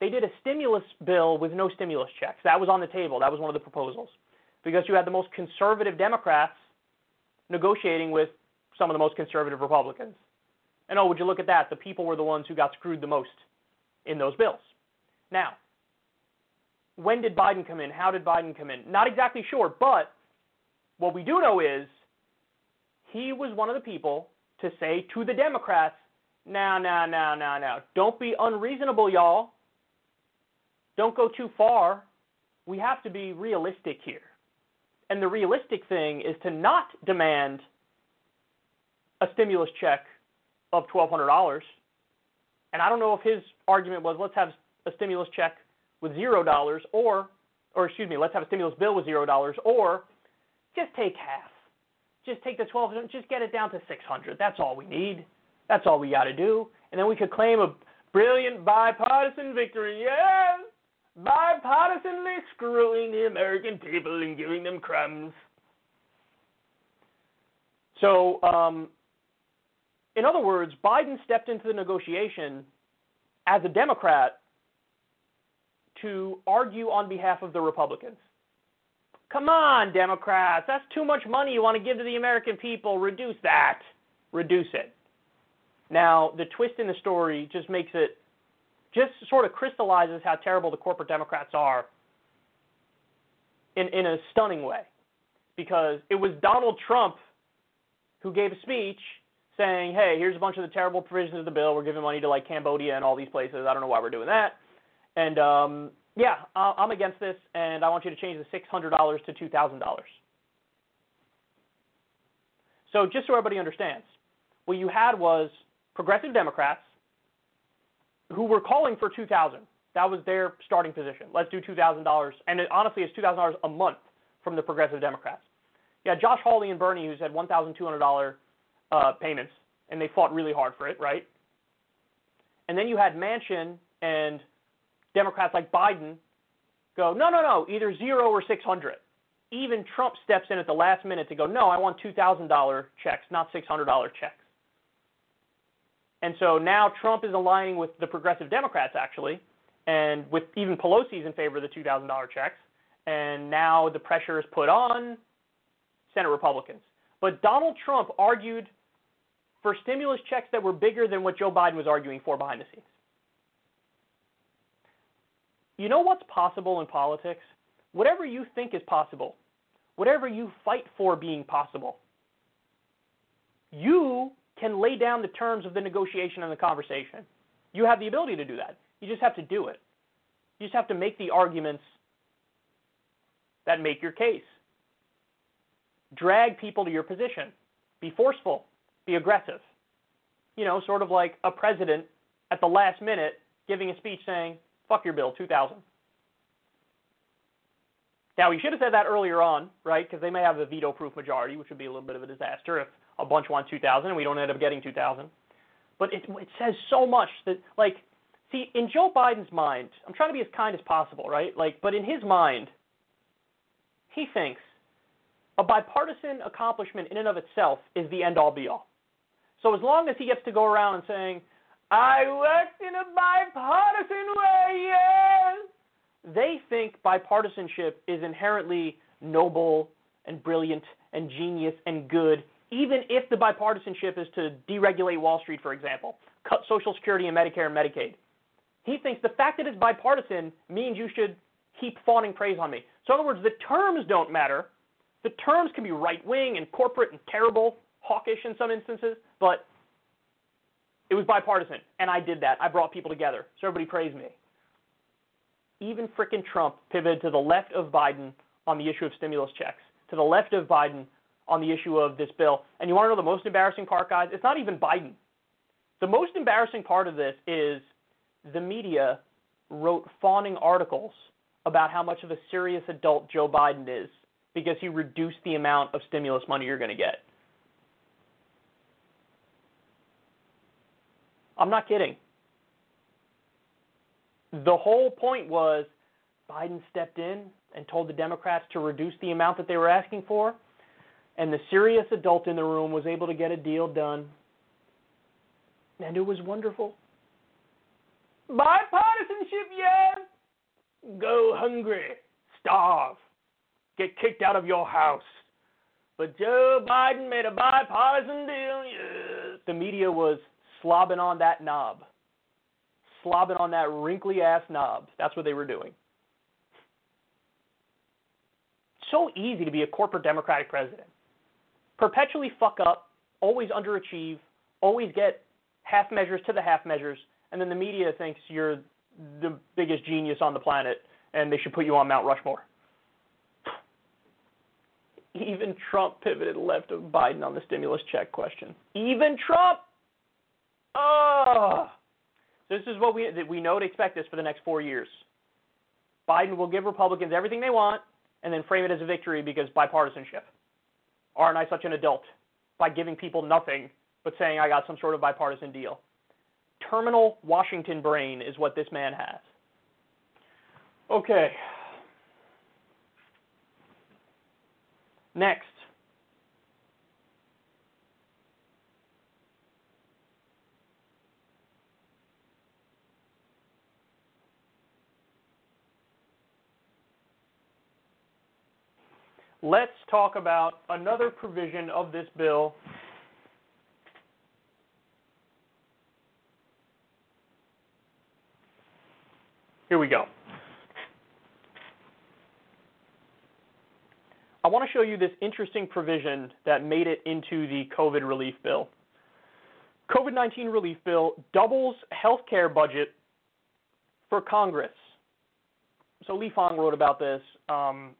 They did a stimulus bill with no stimulus checks. That was on the table. That was one of the proposals. Because you had the most conservative Democrats negotiating with some of the most conservative Republicans. And oh, would you look at that? The people were the ones who got screwed the most in those bills. Now, when did Biden come in? How did Biden come in? Not exactly sure, but what we do know is he was one of the people to say to the Democrats, now, now, now, now, now, don't be unreasonable, y'all. Don't go too far. We have to be realistic here. And the realistic thing is to not demand a stimulus check of $1,200. And I don't know if his argument was let's have a stimulus check with zero dollars, or, or excuse me, let's have a stimulus bill with zero dollars, or just take half. Just take the 12, just get it down to 600. That's all we need. That's all we got to do. And then we could claim a brilliant bipartisan victory. Yes! Bipartisanly screwing the American people and giving them crumbs. So, um, in other words, Biden stepped into the negotiation as a Democrat to argue on behalf of the Republicans. Come on, Democrats, that's too much money you want to give to the American people. Reduce that. Reduce it. Now, the twist in the story just makes it, just sort of crystallizes how terrible the corporate Democrats are in, in a stunning way. Because it was Donald Trump who gave a speech saying, hey, here's a bunch of the terrible provisions of the bill. We're giving money to like Cambodia and all these places. I don't know why we're doing that. And um, yeah, I'm against this, and I want you to change the $600 to $2,000. So just so everybody understands, what you had was progressive Democrats who were calling for 2000 That was their starting position. Let's do $2,000. And it, honestly, it's $2,000 a month from the progressive Democrats. Yeah, Josh Hawley and Bernie, who said $1,200 uh, payments, and they fought really hard for it, right? And then you had Manchin and Democrats like Biden go, no, no, no, either zero or 600. Even Trump steps in at the last minute to go, no, I want $2,000 checks, not $600 checks. And so now Trump is aligning with the progressive Democrats, actually, and with even Pelosi's in favor of the $2,000 checks. And now the pressure is put on Senate Republicans. But Donald Trump argued for stimulus checks that were bigger than what Joe Biden was arguing for behind the scenes. You know what's possible in politics? Whatever you think is possible, whatever you fight for being possible, you can lay down the terms of the negotiation and the conversation. You have the ability to do that. You just have to do it. You just have to make the arguments that make your case. Drag people to your position. Be forceful. Be aggressive. You know, sort of like a president at the last minute giving a speech saying, fuck your bill, 2000. Now, he should have said that earlier on, right? Because they may have a veto proof majority, which would be a little bit of a disaster if a bunch want 2000 and we don't end up getting 2000. But it, it says so much that, like, see, in Joe Biden's mind, I'm trying to be as kind as possible, right? Like, but in his mind, he thinks a bipartisan accomplishment in and of itself is the end all be all. So as long as he gets to go around and saying, I worked in a bipartisan way, yes, they think bipartisanship is inherently noble and brilliant and genius and good, even if the bipartisanship is to deregulate Wall Street, for example, cut Social Security and Medicare and Medicaid. He thinks the fact that it's bipartisan means you should keep fawning praise on me. So, in other words, the terms don't matter. The terms can be right wing and corporate and terrible, hawkish in some instances, but it was bipartisan, and I did that. I brought people together, so everybody praised me. Even frickin' Trump pivoted to the left of Biden on the issue of stimulus checks, to the left of Biden on the issue of this bill. And you want to know the most embarrassing part, guys? It's not even Biden. The most embarrassing part of this is the media wrote fawning articles about how much of a serious adult Joe Biden is because he reduced the amount of stimulus money you're going to get. I'm not kidding. The whole point was Biden stepped in and told the Democrats to reduce the amount that they were asking for, and the serious adult in the room was able to get a deal done. And it was wonderful. Bipartisanship, yes! Go hungry, starve, get kicked out of your house. But Joe Biden made a bipartisan deal, yeah. The media was slobbing on that knob, slobbing on that wrinkly ass knob. That's what they were doing. So easy to be a corporate Democratic president. Perpetually fuck up, always underachieve, always get half measures to the half measures, and then the media thinks you're the biggest genius on the planet and they should put you on Mount Rushmore. Even Trump pivoted left of Biden on the stimulus check question. Even Trump. Oh. This is what we we know to expect this for the next 4 years. Biden will give Republicans everything they want and then frame it as a victory because bipartisanship. Aren't I such an adult? By giving people nothing but saying I got some sort of bipartisan deal terminal Washington brain is what this man has. Okay. Next. Let's talk about another provision of this bill Here we go. I want to show you this interesting provision that made it into the COVID relief bill. COVID 19 relief bill doubles healthcare budget for Congress. So Lee Fang wrote about this. Um,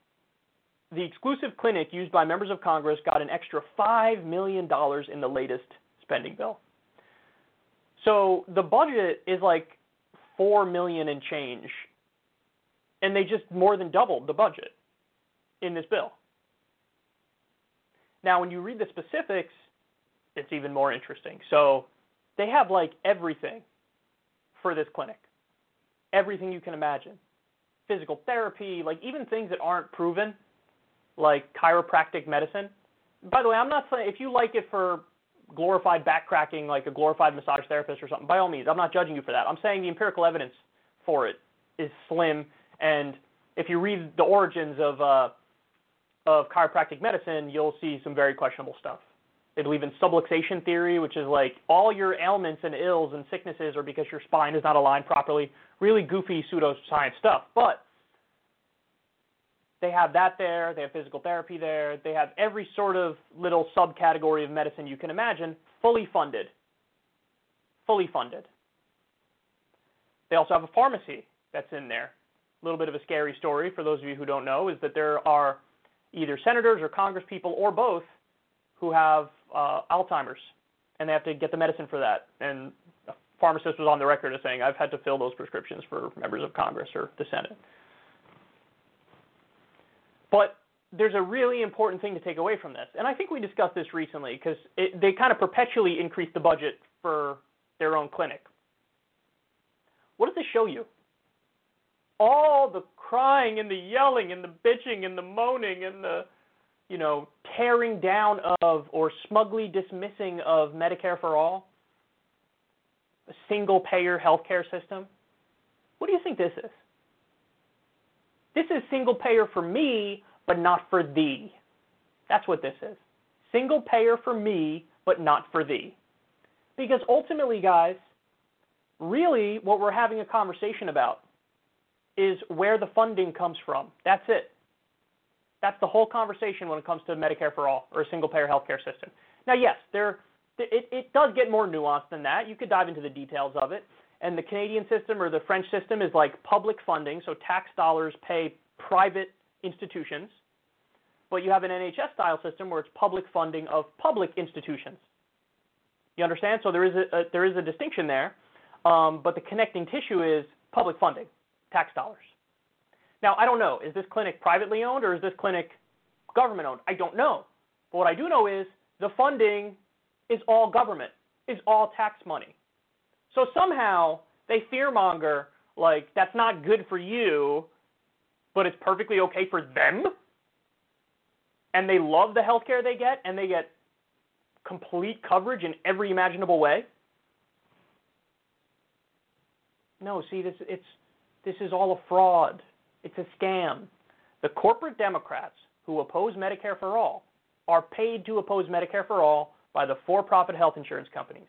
the exclusive clinic used by members of Congress got an extra $5 million in the latest spending bill. So the budget is like four million and change, and they just more than doubled the budget in this bill. Now, when you read the specifics, it's even more interesting. So they have like everything for this clinic, everything you can imagine, physical therapy, like even things that aren't proven, like chiropractic medicine. By the way, I'm not saying if you like it for glorified back cracking, like a glorified massage therapist or something, by all means, I'm not judging you for that. I'm saying the empirical evidence for it is slim, and if you read the origins of uh, of chiropractic medicine, you'll see some very questionable stuff. They believe in subluxation theory, which is like all your ailments and ills and sicknesses are because your spine is not aligned properly. Really goofy pseudoscience stuff. But they have that there, they have physical therapy there, they have every sort of little subcategory of medicine you can imagine fully funded. Fully funded. They also have a pharmacy that's in there. A little bit of a scary story for those of you who don't know is that there are either senators or congresspeople or both who have uh, Alzheimer's, and they have to get the medicine for that. And a pharmacist was on the record as saying, "I've had to fill those prescriptions for members of Congress or the Senate." But there's a really important thing to take away from this, and I think we discussed this recently because they kind of perpetually increase the budget for their own clinic. What does this show you? All the crying and the yelling and the bitching and the moaning and the you know, tearing down of or smugly dismissing of Medicare for all, a single payer healthcare system. What do you think this is? This is single payer for me, but not for thee. That's what this is. Single payer for me, but not for thee. Because ultimately, guys, really what we're having a conversation about is where the funding comes from. That's it. That's the whole conversation when it comes to Medicare for all or a single payer healthcare system. Now, yes, there it, it does get more nuanced than that. You could dive into the details of it. And the Canadian system or the French system is like public funding, so tax dollars pay private institutions. But you have an NHS style system where it's public funding of public institutions. You understand? So there is a, a there is a distinction there, um, but the connecting tissue is public funding, tax dollars. Now, I don't know. Is this clinic privately owned or is this clinic government owned? I don't know. But what I do know is the funding is all government, is all tax money. So somehow they fearmonger like that's not good for you, but it's perfectly okay for them. And they love the health care they get and they get complete coverage in every imaginable way. No, see this it's this is all a fraud. It's a scam. The corporate Democrats who oppose Medicare for all are paid to oppose Medicare for all by the for profit health insurance companies.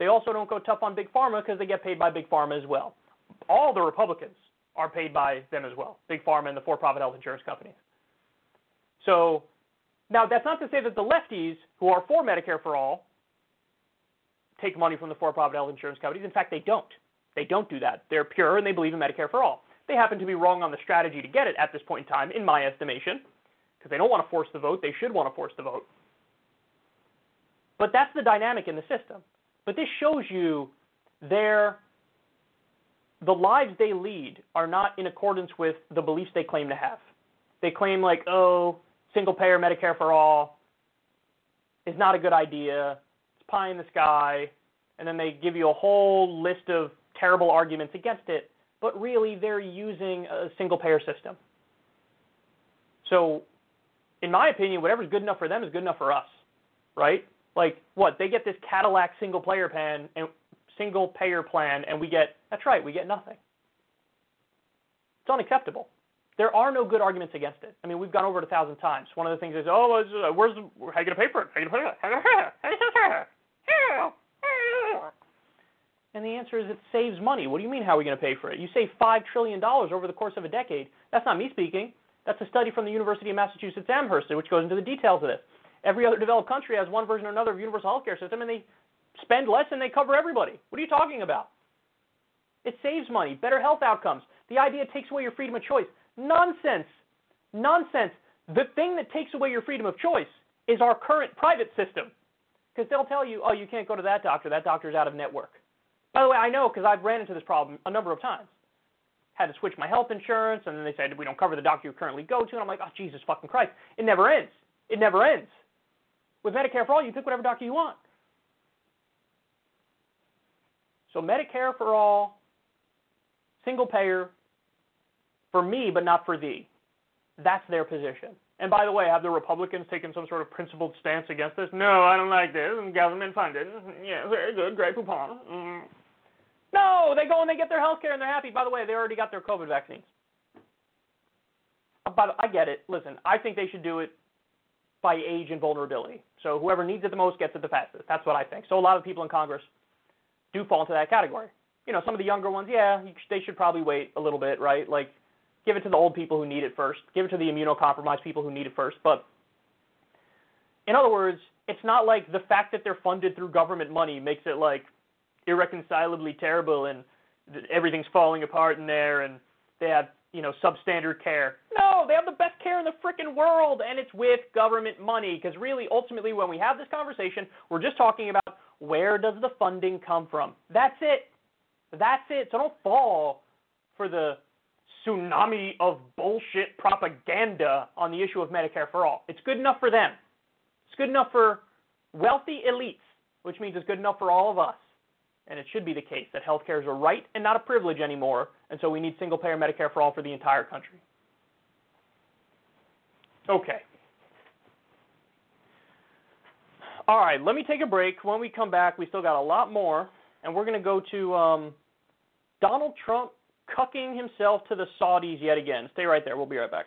They also don't go tough on Big Pharma because they get paid by Big Pharma as well. All the Republicans are paid by them as well, Big Pharma and the for profit health insurance companies. So now that's not to say that the lefties who are for Medicare for all take money from the for profit health insurance companies. In fact, they don't. They don't do that. They're pure and they believe in Medicare for all. They happen to be wrong on the strategy to get it at this point in time, in my estimation, because they don't want to force the vote. They should want to force the vote. But that's the dynamic in the system. But this shows you their the lives they lead are not in accordance with the beliefs they claim to have. They claim like, oh, single payer Medicare for all is not a good idea. It's pie in the sky, and then they give you a whole list of terrible arguments against it but really they're using a single payer system. So, in my opinion, whatever's good enough for them is good enough for us, right? Like what they get this Cadillac single payer plan and single payer plan, and we get that's right, we get nothing. It's unacceptable. There are no good arguments against it. I mean, we've gone over it a thousand times. One of the things is, oh, uh, where's the? How are you gonna pay for it? How are you gonna pay for it? And the answer is it saves money. What do you mean, how are we going to pay for it? You save $5 trillion over the course of a decade. That's not me speaking. That's a study from the University of Massachusetts Amherst, which goes into the details of this. Every other developed country has one version or another of universal health care system, and they spend less and they cover everybody. What are you talking about? It saves money, better health outcomes. The idea takes away your freedom of choice. Nonsense. Nonsense. The thing that takes away your freedom of choice is our current private system. Because they'll tell you, oh, you can't go to that doctor. That doctor's out of network. By the way, I know because I've ran into this problem a number of times. Had to switch my health insurance, and then they said we don't cover the doctor you currently go to, and I'm like, oh Jesus fucking Christ! It never ends. It never ends. With Medicare for all, you pick whatever doctor you want. So Medicare for all, single payer, for me but not for thee. That's their position. And by the way, have the Republicans taken some sort of principled stance against this? No, I don't like this. Government funded. Yeah, very good. Grey Poupon. Mm. No, they go and they get their health care and they're happy. By the way, they already got their COVID vaccines. But I get it. Listen, I think they should do it by age and vulnerability. So whoever needs it the most gets it the fastest. That's what I think. So a lot of people in Congress do fall into that category. You know, some of the younger ones, yeah, they should probably wait a little bit, right? Like Give it to the old people who need it first. Give it to the immunocompromised people who need it first. But in other words, it's not like the fact that they're funded through government money makes it like irreconcilably terrible and everything's falling apart in there and they have, you know, substandard care. No, they have the best care in the freaking world and it's with government money because really ultimately when we have this conversation, we're just talking about where does the funding come from? That's it. That's it. So don't fall for the tsunami of bullshit propaganda on the issue of Medicare for all. It's good enough for them. It's good enough for wealthy elites, which means it's good enough for all of us. And it should be the case that health care is a right and not a privilege anymore, and so we need single payer Medicare for all for the entire country. Okay. All right, let me take a break. When we come back, we still got a lot more, and we're going to go to um, Donald Trump cucking himself to the Saudis yet again. Stay right there. We'll be right back.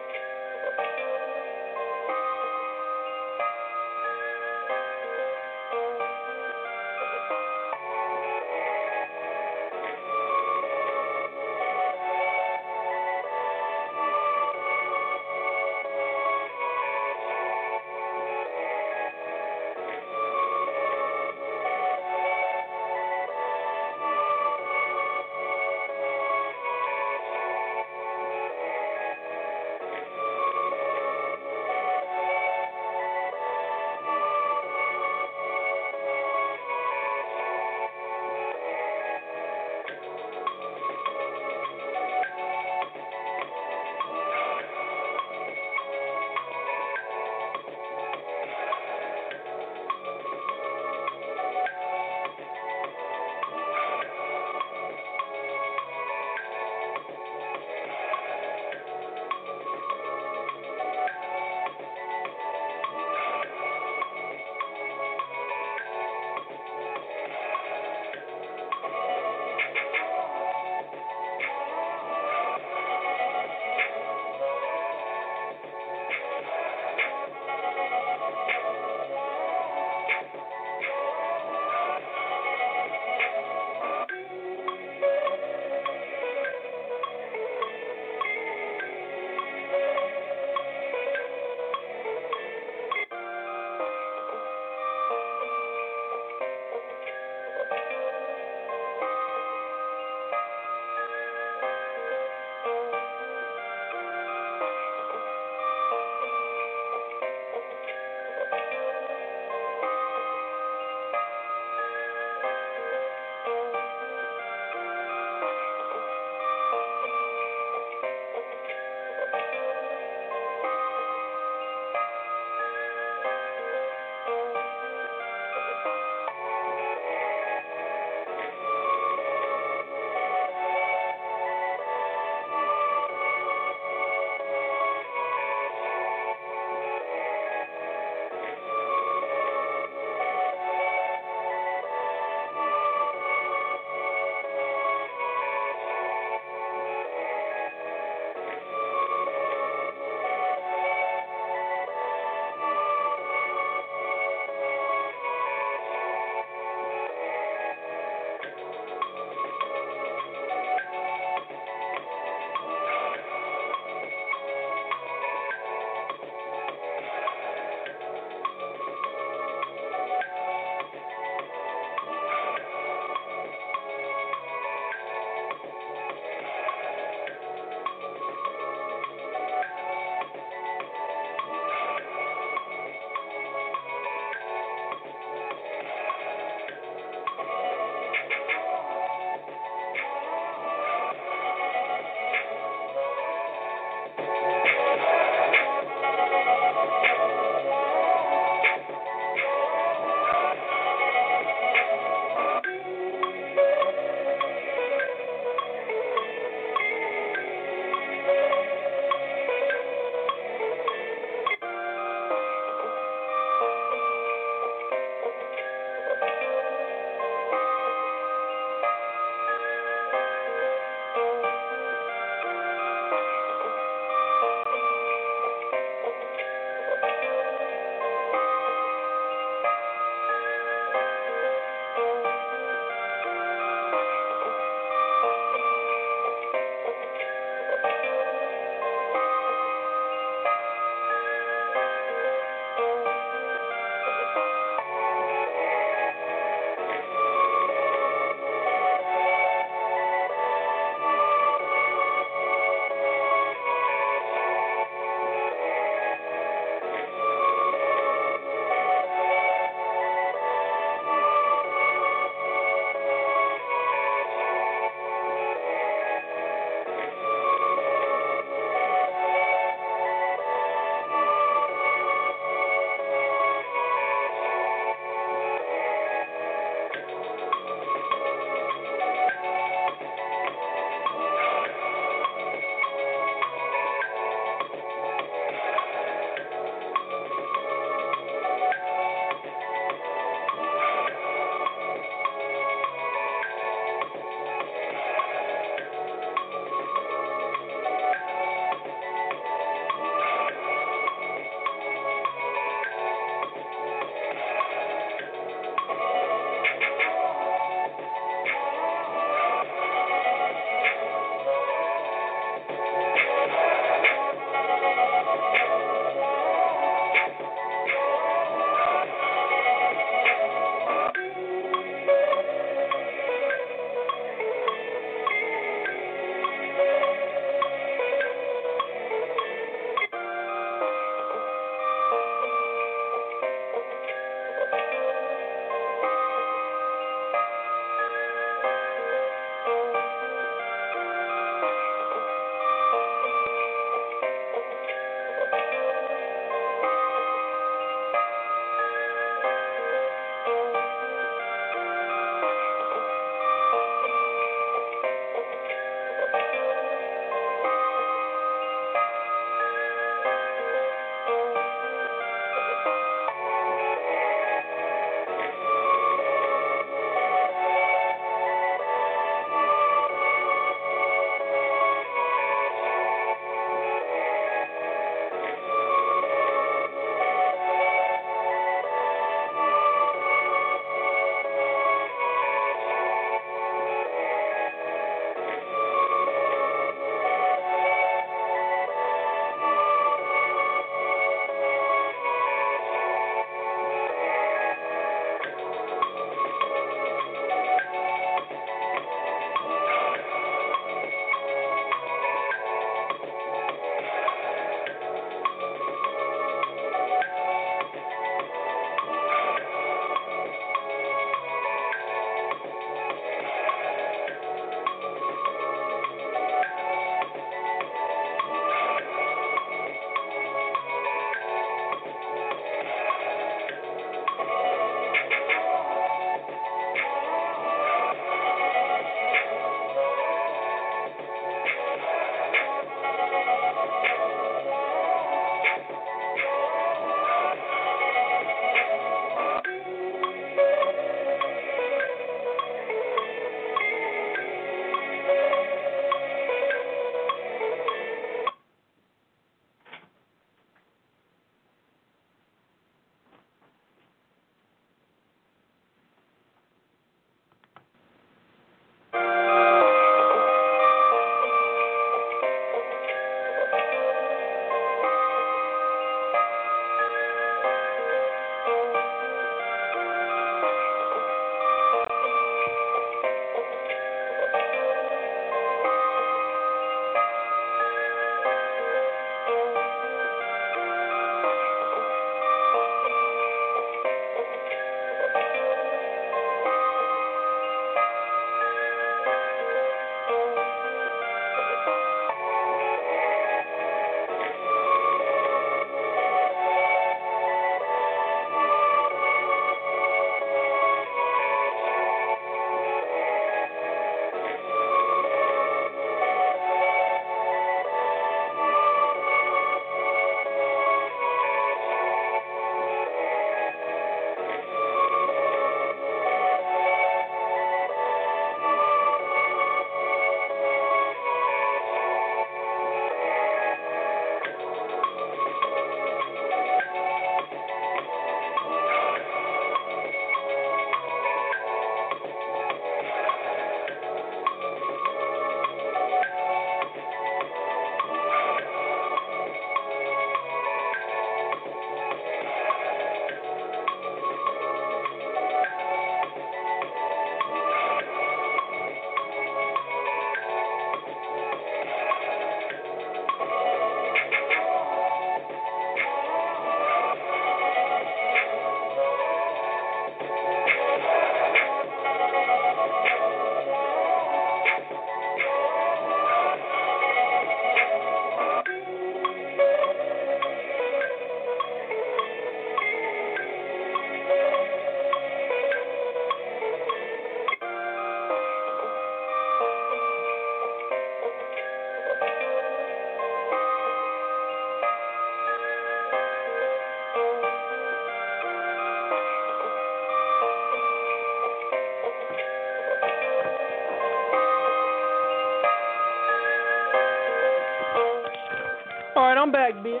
Bitch.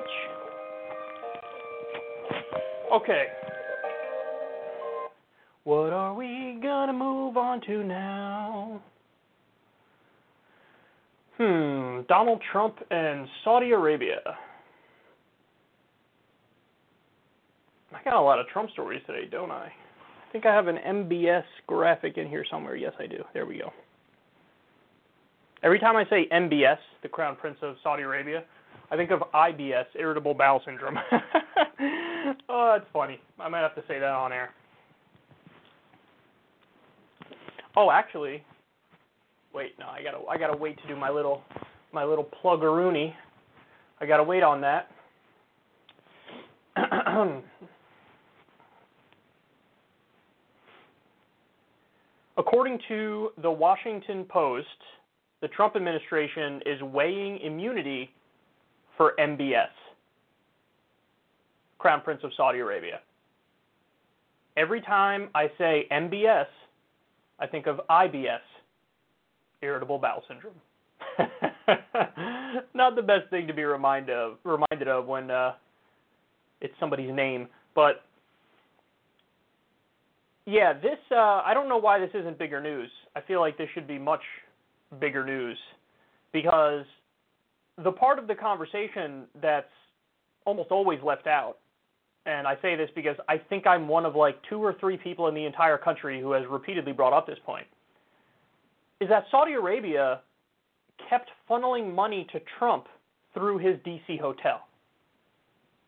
Okay. What are we gonna move on to now? Hmm, Donald Trump and Saudi Arabia. I got a lot of Trump stories today, don't I? I think I have an MBS graphic in here somewhere. Yes, I do. There we go. Every time I say MBS, the Crown Prince of Saudi Arabia, I think of IBS, irritable bowel syndrome. oh, that's funny. I might have to say that on air. Oh, actually, wait, no, I gotta, I gotta wait to do my little, my little pluggeroony. I gotta wait on that. According to the Washington Post, the Trump administration is weighing immunity for MBS, Crown Prince of Saudi Arabia. Every time I say MBS, I think of IBS, irritable bowel syndrome. Not the best thing to be reminded of, reminded of when uh, it's somebody's name, but yeah, this uh, I don't know why this isn't bigger news. I feel like this should be much bigger news because the part of the conversation that's almost always left out, and I say this because I think I'm one of like two or three people in the entire country who has repeatedly brought up this point, is that Saudi Arabia kept funneling money to Trump through his DC hotel.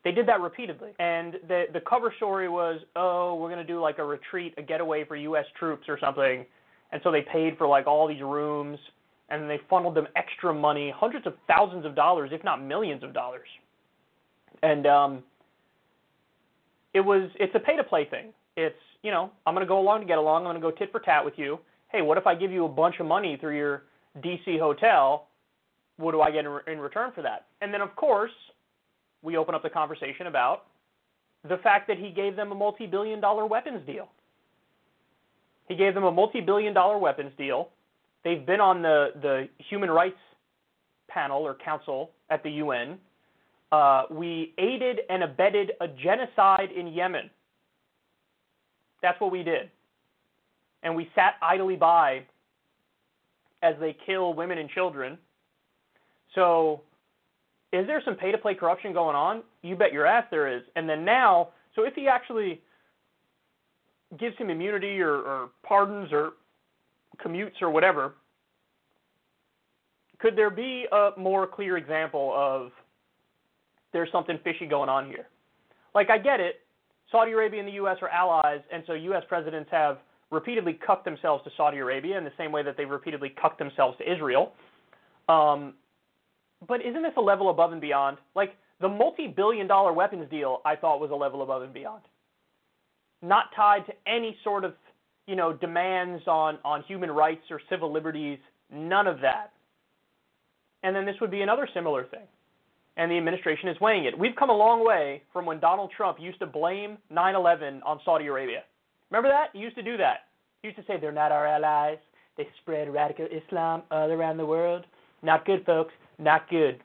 They did that repeatedly. And the the cover story was, oh, we're going to do like a retreat, a getaway for US troops or something and so they paid for like all these rooms, and they funneled them extra money, hundreds of thousands of dollars, if not millions of dollars. And um, it was it's a pay to play thing. It's you know I'm going to go along to get along. I'm going to go tit for tat with you. Hey, what if I give you a bunch of money through your DC hotel? What do I get in, re- in return for that? And then of course we open up the conversation about the fact that he gave them a multi-billion dollar weapons deal. He gave them a multi-billion dollar weapons deal. They've been on the, the human rights panel or council at the UN. Uh, we aided and abetted a genocide in Yemen. That's what we did. And we sat idly by as they kill women and children. So, is there some pay to play corruption going on? You bet your ass there is. And then now, so if he actually gives him immunity or, or pardons or commutes or whatever, could there be a more clear example of there's something fishy going on here? Like, I get it. Saudi Arabia and the U.S. are allies, and so U.S. presidents have repeatedly cucked themselves to Saudi Arabia in the same way that they've repeatedly cucked themselves to Israel. Um, but isn't this a level above and beyond? Like, the multi billion dollar weapons deal, I thought was a level above and beyond not tied to any sort of you know demands on on human rights or civil liberties none of that. And then this would be another similar thing. And the administration is weighing it. We've come a long way from when donald trump used to blame 9/11 on saudi arabia. Remember that? He used to do that. He used to say they're not our allies. They spread radical islam all around the world. Not good folks. Not good.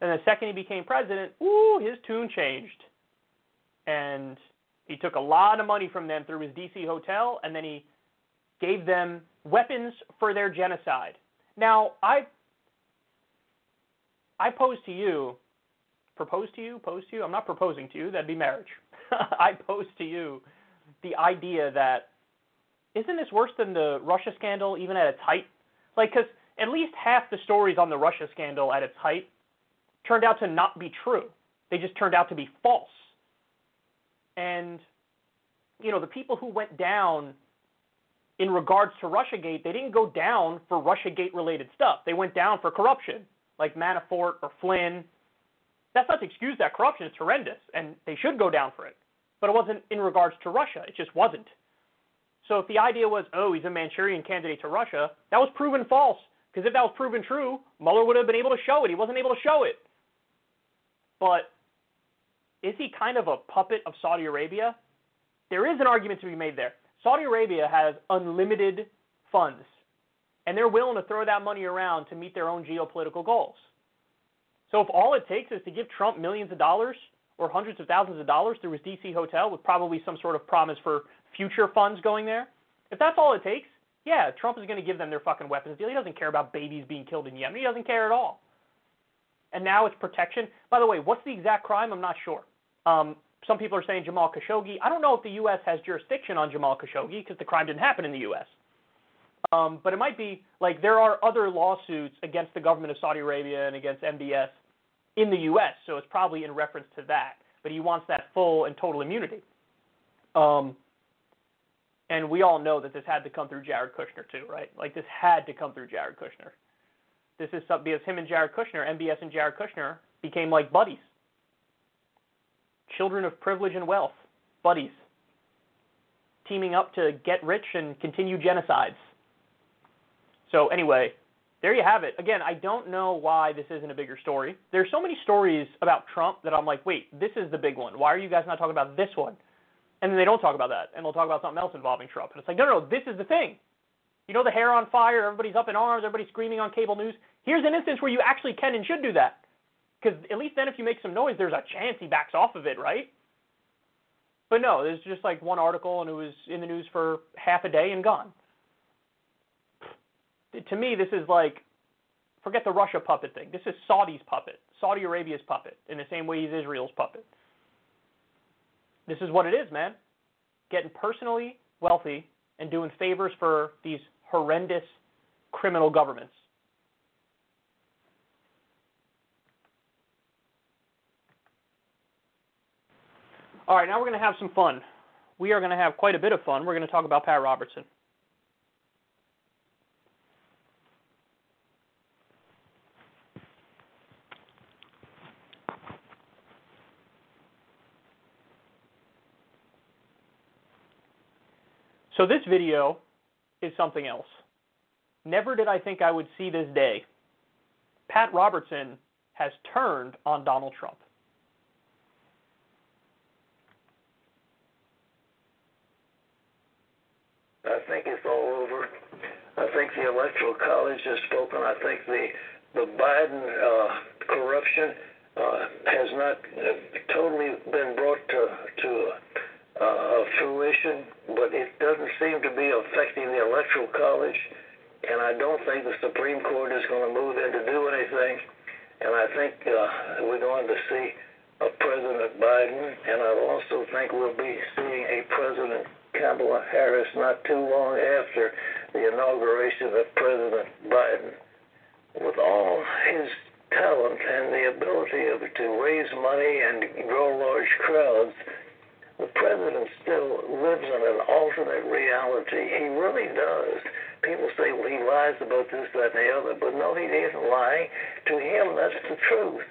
And the second he became president ooh his tune changed. And he took a lot of money from them through his DC hotel, and then he gave them weapons for their genocide. Now, I I pose to you, propose to you, pose to you. I'm not proposing to you. That'd be marriage. I pose to you the idea that isn't this worse than the Russia scandal, even at its height? Like, because at least half the stories on the Russia scandal at its height turned out to not be true. They just turned out to be false. And, you know, the people who went down in regards to Russiagate, they didn't go down for Russiagate related stuff. They went down for corruption, like Manafort or Flynn. That's not to excuse that corruption. It's horrendous, and they should go down for it. But it wasn't in regards to Russia. It just wasn't. So if the idea was, oh, he's a Manchurian candidate to Russia, that was proven false. Because if that was proven true, Mueller would have been able to show it. He wasn't able to show it. But is he kind of a puppet of Saudi Arabia? There is an argument to be made there. Saudi Arabia has unlimited funds, and they're willing to throw that money around to meet their own geopolitical goals. So if all it takes is to give Trump millions of dollars or hundreds of thousands of dollars through his DC hotel with probably some sort of promise for future funds going there, if that's all it takes, yeah, Trump is going to give them their fucking weapons deal. He doesn't care about babies being killed in Yemen. He doesn't care at all. And now it's protection. By the way, what's the exact crime? I'm not sure. Um, some people are saying Jamal Khashoggi. I don't know if the U.S. has jurisdiction on Jamal Khashoggi because the crime didn't happen in the U.S. Um, but it might be like there are other lawsuits against the government of Saudi Arabia and against MBS in the U.S., so it's probably in reference to that. But he wants that full and total immunity. Um, and we all know that this had to come through Jared Kushner too, right? Like this had to come through Jared Kushner. This is because him and Jared Kushner, MBS and Jared Kushner, became like buddies. Children of privilege and wealth, buddies, teaming up to get rich and continue genocides. So anyway, there you have it. Again, I don't know why this isn't a bigger story. There's so many stories about Trump that I'm like, wait, this is the big one. Why are you guys not talking about this one? And then they don't talk about that, and they'll talk about something else involving Trump. And it's like, no, no, this is the thing. You know, the hair on fire, everybody's up in arms, everybody's screaming on cable news. Here's an instance where you actually can and should do that. Because at least then, if you make some noise, there's a chance he backs off of it, right? But no, there's just like one article, and it was in the news for half a day and gone. To me, this is like, forget the Russia puppet thing. This is Saudi's puppet, Saudi Arabia's puppet, in the same way he's Israel's puppet. This is what it is, man. Getting personally wealthy and doing favors for these horrendous criminal governments. All right, now we're going to have some fun. We are going to have quite a bit of fun. We're going to talk about Pat Robertson. So this video is something else. Never did I think I would see this day. Pat Robertson has turned on Donald Trump. I think it's all over. I think the electoral college has spoken. I think the the Biden uh, corruption uh, has not uh, totally been brought to to uh, fruition, but it doesn't seem to be affecting the electoral college. And I don't think the Supreme Court is going to move in to do anything. And I think uh, we're going to see a President Biden, and I also think we'll be seeing a President Kamala Harris not too long after the inauguration of President Biden. With all his talent and the ability of, to raise money and draw large crowds, the president still lives in an alternate reality. He really does. People say, well, he lies about this, that, and the other. But no, he isn't lying. To him, that's the truth.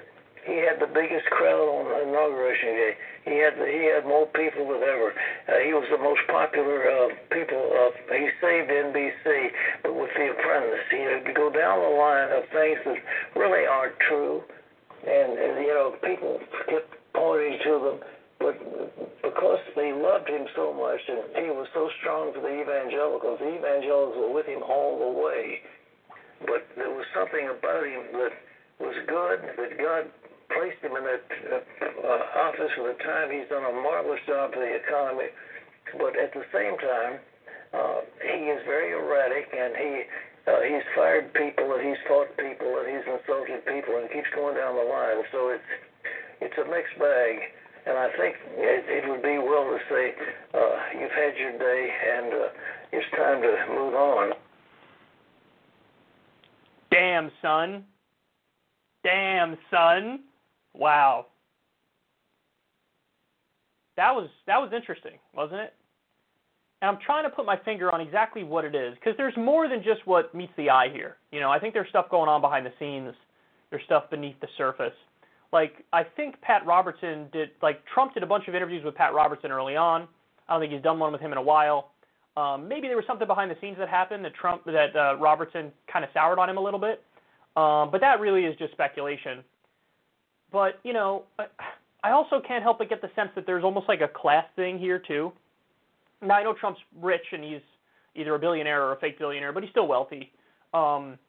He had the biggest crowd on inauguration day. He had the, he had more people than ever. Uh, he was the most popular uh, people. Uh, he saved NBC, but with The Apprentice, you had to go down the line of things that really aren't true, and, and you know people kept pointing to them but because they loved him so much and he was so strong for the evangelicals, the evangelicals were with him all the way. But there was something about him that was good, that God placed him in that uh, office for the time. He's done a marvelous job for the economy. But at the same time, uh, he is very erratic and he uh, he's fired people and he's fought people and he's insulted people and keeps going down the line. So it's it's a mixed bag. And I think it, it would be well to say, uh, you've had your day and uh, it's time to move on. Damn, son. Damn, son. Wow. That was that was interesting, wasn't it? And I'm trying to put my finger on exactly what it is because there's more than just what meets the eye here. You know, I think there's stuff going on behind the scenes. There's stuff beneath the surface like I think Pat Robertson did like Trump did a bunch of interviews with Pat Robertson early on. I don't think he's done one with him in a while. Um, maybe there was something behind the scenes that happened that Trump that uh, Robertson kind of soured on him a little bit. Um, but that really is just speculation. But you know, I also can't help but get the sense that there's almost like a class thing here too. Now I know Trump's rich and he's either a billionaire or a fake billionaire, but he's still wealthy. Um,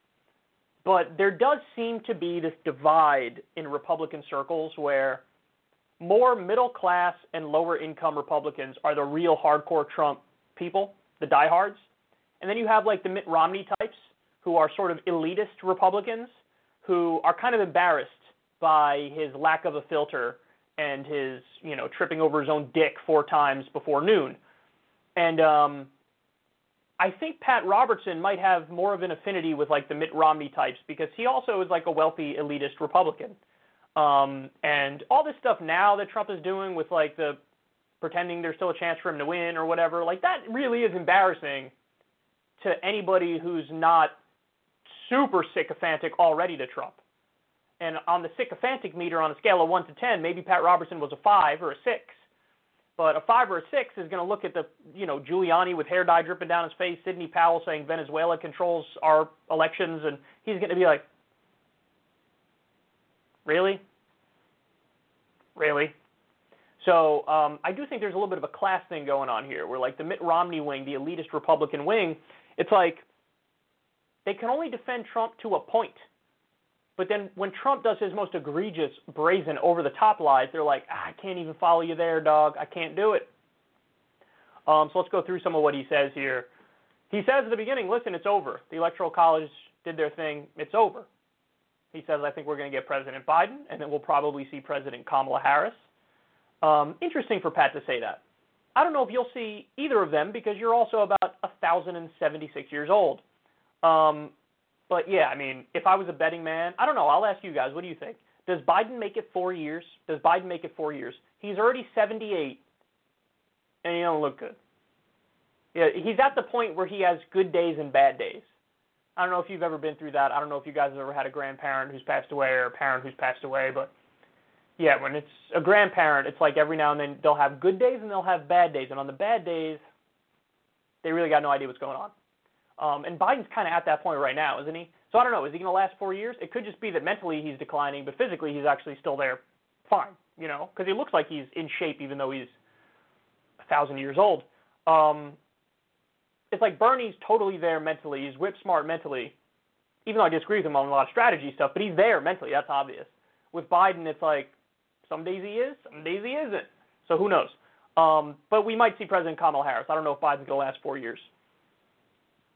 but there does seem to be this divide in Republican circles where more middle class and lower income Republicans are the real hardcore Trump people, the diehards. And then you have like the Mitt Romney types who are sort of elitist Republicans who are kind of embarrassed by his lack of a filter and his, you know, tripping over his own dick four times before noon. And um I think Pat Robertson might have more of an affinity with like the Mitt Romney types because he also is like a wealthy elitist Republican. Um, and all this stuff now that Trump is doing with like the pretending there's still a chance for him to win or whatever, like that really is embarrassing to anybody who's not super sycophantic already to Trump. And on the sycophantic meter on a scale of 1 to 10, maybe Pat Robertson was a 5 or a 6. But a 5 or a 6 is going to look at the, you know, Giuliani with hair dye dripping down his face, Sidney Powell saying Venezuela controls our elections, and he's going to be like, really? Really? So um, I do think there's a little bit of a class thing going on here, where like the Mitt Romney wing, the elitist Republican wing, it's like they can only defend Trump to a point. But then when Trump does his most egregious, brazen, over the top lies, they're like, ah, I can't even follow you there, dog. I can't do it. Um, so let's go through some of what he says here. He says at the beginning, listen, it's over. The Electoral College did their thing. It's over. He says, I think we're going to get President Biden, and then we'll probably see President Kamala Harris. Um, interesting for Pat to say that. I don't know if you'll see either of them because you're also about 1,076 years old. Um, but yeah, I mean, if I was a betting man, I don't know. I'll ask you guys. What do you think? Does Biden make it four years? Does Biden make it four years? He's already 78, and he don't look good. Yeah, he's at the point where he has good days and bad days. I don't know if you've ever been through that. I don't know if you guys have ever had a grandparent who's passed away or a parent who's passed away, but yeah, when it's a grandparent, it's like every now and then they'll have good days and they'll have bad days, and on the bad days, they really got no idea what's going on. Um, and Biden's kind of at that point right now, isn't he? So I don't know. Is he going to last four years? It could just be that mentally he's declining, but physically he's actually still there, fine. You know, because he looks like he's in shape even though he's a thousand years old. Um, it's like Bernie's totally there mentally. He's whip smart mentally, even though I disagree with him on a lot of strategy stuff. But he's there mentally. That's obvious. With Biden, it's like some days he is, some days he isn't. So who knows? Um, but we might see President Kamala Harris. I don't know if Biden's going to last four years.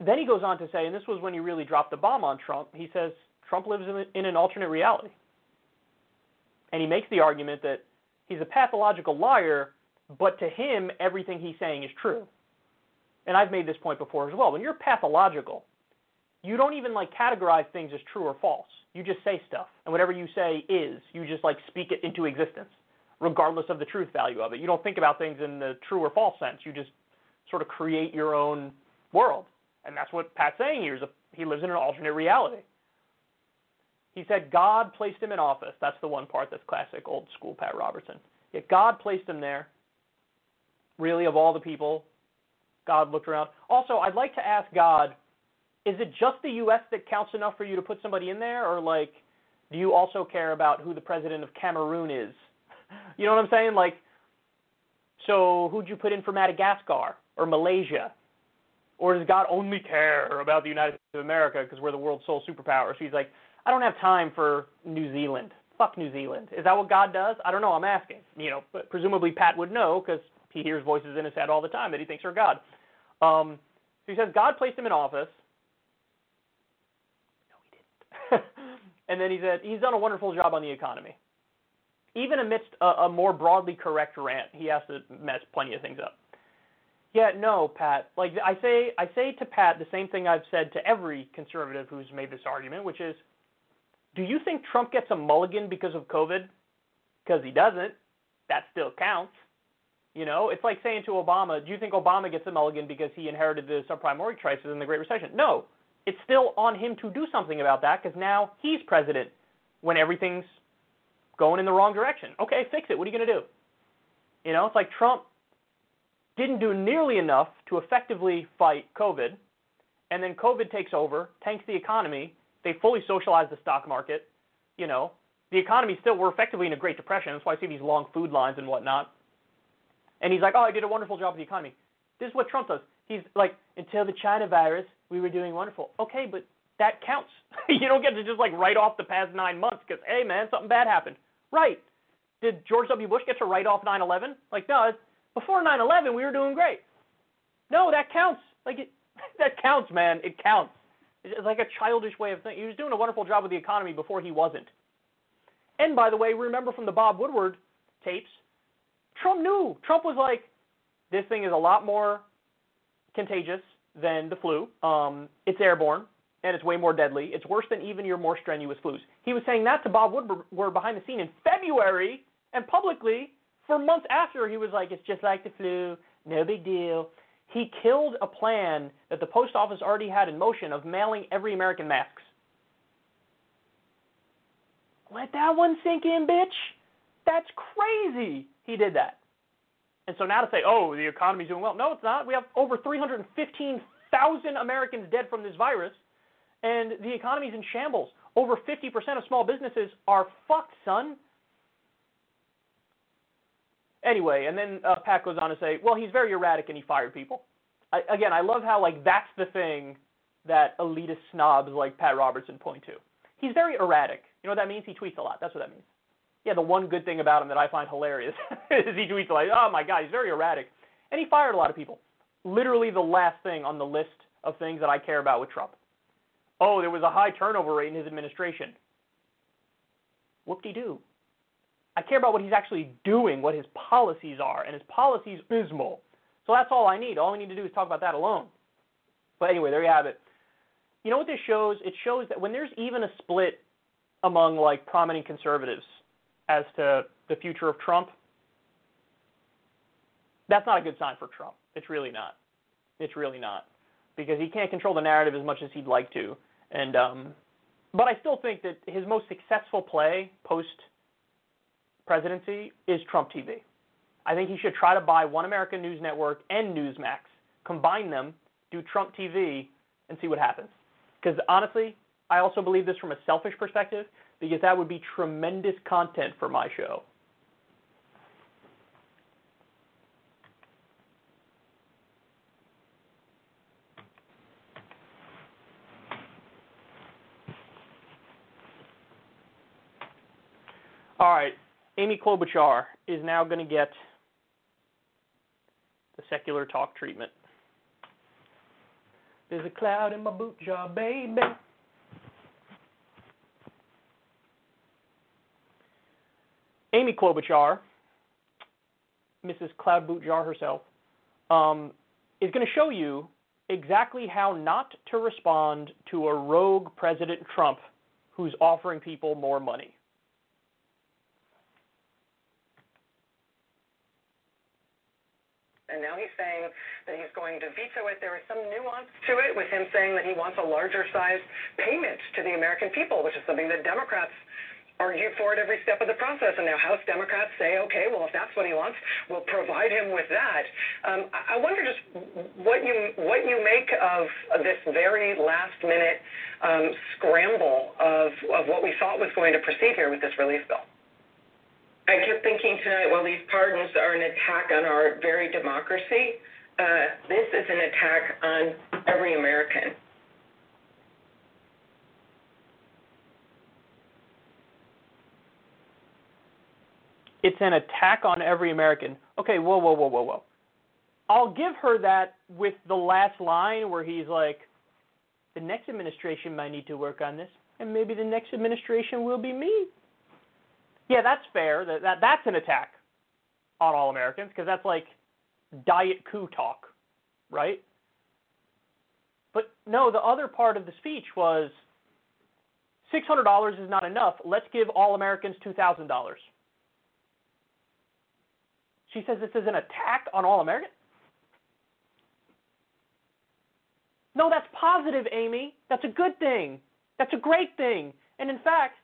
Then he goes on to say, and this was when he really dropped the bomb on Trump. He says Trump lives in, in an alternate reality, and he makes the argument that he's a pathological liar, but to him everything he's saying is true. And I've made this point before as well. When you're pathological, you don't even like categorize things as true or false. You just say stuff, and whatever you say is. You just like speak it into existence, regardless of the truth value of it. You don't think about things in the true or false sense. You just sort of create your own world, and that's what Pat's saying here. Is a, he lives in an alternate reality. He said God placed him in office. That's the one part that's classic old school Pat Robertson. Yet God placed him there. Really, of all the people, God looked around. Also, I'd like to ask God is it just the U.S. that counts enough for you to put somebody in there, or like, do you also care about who the president of Cameroon is? You know what I'm saying? Like, so who'd you put in for Madagascar or Malaysia? Or does God only care about the United States of America because we're the world's sole superpower? So he's like, I don't have time for New Zealand. Fuck New Zealand. Is that what God does? I don't know. I'm asking. You know, but presumably Pat would know because he hears voices in his head all the time that he thinks are God. Um, so he says God placed him in office No, he didn't. and then he said he's done a wonderful job on the economy. Even amidst a, a more broadly correct rant, he has to mess plenty of things up. Yeah, no, Pat. Like I say, I say to Pat the same thing I've said to every conservative who's made this argument, which is, do you think Trump gets a mulligan because of COVID? Because he doesn't. That still counts. You know, it's like saying to Obama, do you think Obama gets a mulligan because he inherited the subprime mortgage crisis and the Great Recession? No it's still on him to do something about that because now he's president when everything's going in the wrong direction. Okay, fix it. What are you going to do? You know, it's like Trump didn't do nearly enough to effectively fight COVID, and then COVID takes over, tanks the economy. They fully socialize the stock market. You know, the economy still, we're effectively in a Great Depression. That's why I see these long food lines and whatnot. And he's like, oh, I did a wonderful job with the economy. This is what Trump does. He's like, until the China virus, we were doing wonderful. Okay, but that counts. you don't get to just like write off the past nine months because hey man, something bad happened. Right? Did George W. Bush get to write off 9/11? Like no, before 9/11 we were doing great. No, that counts. Like it, that counts, man. It counts. It's like a childish way of thinking. He was doing a wonderful job with the economy before he wasn't. And by the way, remember from the Bob Woodward tapes, Trump knew. Trump was like, this thing is a lot more contagious than the flu. Um, it's airborne and it's way more deadly. It's worse than even your more strenuous flus. He was saying that to Bob Woodward behind the scene in February and publicly for months after. He was like, it's just like the flu, no big deal. He killed a plan that the post office already had in motion of mailing every American masks. Let that one sink in, bitch. That's crazy. He did that. And so now to say, oh, the economy's doing well. No, it's not. We have over 315,000 Americans dead from this virus, and the economy's in shambles. Over 50% of small businesses are fucked, son. Anyway, and then uh, Pat goes on to say, well, he's very erratic and he fired people. I, again, I love how like that's the thing that elitist snobs like Pat Robertson point to. He's very erratic. You know what that means? He tweets a lot. That's what that means. Yeah, the one good thing about him that I find hilarious is he tweets like, oh my god, he's very erratic. And he fired a lot of people. Literally the last thing on the list of things that I care about with Trump. Oh, there was a high turnover rate in his administration. Whoop-de-doo. I care about what he's actually doing, what his policies are, and his policies abysmal. So that's all I need. All we need to do is talk about that alone. But anyway, there you have it. You know what this shows? It shows that when there's even a split among like prominent conservatives as to the future of Trump, that's not a good sign for Trump. It's really not. It's really not because he can't control the narrative as much as he'd like to. And um, but I still think that his most successful play post presidency is Trump TV. I think he should try to buy One American News Network and Newsmax, combine them, do Trump TV, and see what happens. Because honestly, I also believe this from a selfish perspective, because that would be tremendous content for my show. All right, Amy Klobuchar is now going to get the secular talk treatment. There's a cloud in my boot jar, baby. Amy Klobuchar, Mrs. Cloud Boot Jar herself, um, is going to show you exactly how not to respond to a rogue President Trump who's offering people more money. And now he's saying that he's going to veto it. There is some nuance to it with him saying that he wants a larger size payment to the American people, which is something that Democrats argue for at every step of the process. And now House Democrats say, okay, well, if that's what he wants, we'll provide him with that. Um, I wonder just what you what you make of this very last minute um, scramble of, of what we thought was going to proceed here with this relief bill. I kept thinking tonight, well, these pardons are an attack on our very democracy. Uh, this is an attack on every American. It's an attack on every American. Okay, whoa, whoa, whoa, whoa, whoa. I'll give her that with the last line where he's like, the next administration might need to work on this, and maybe the next administration will be me. Yeah, that's fair. That, that that's an attack on all Americans because that's like diet coup talk, right? But no, the other part of the speech was six hundred dollars is not enough. Let's give all Americans two thousand dollars. She says this is an attack on all Americans. No, that's positive, Amy. That's a good thing. That's a great thing. And in fact,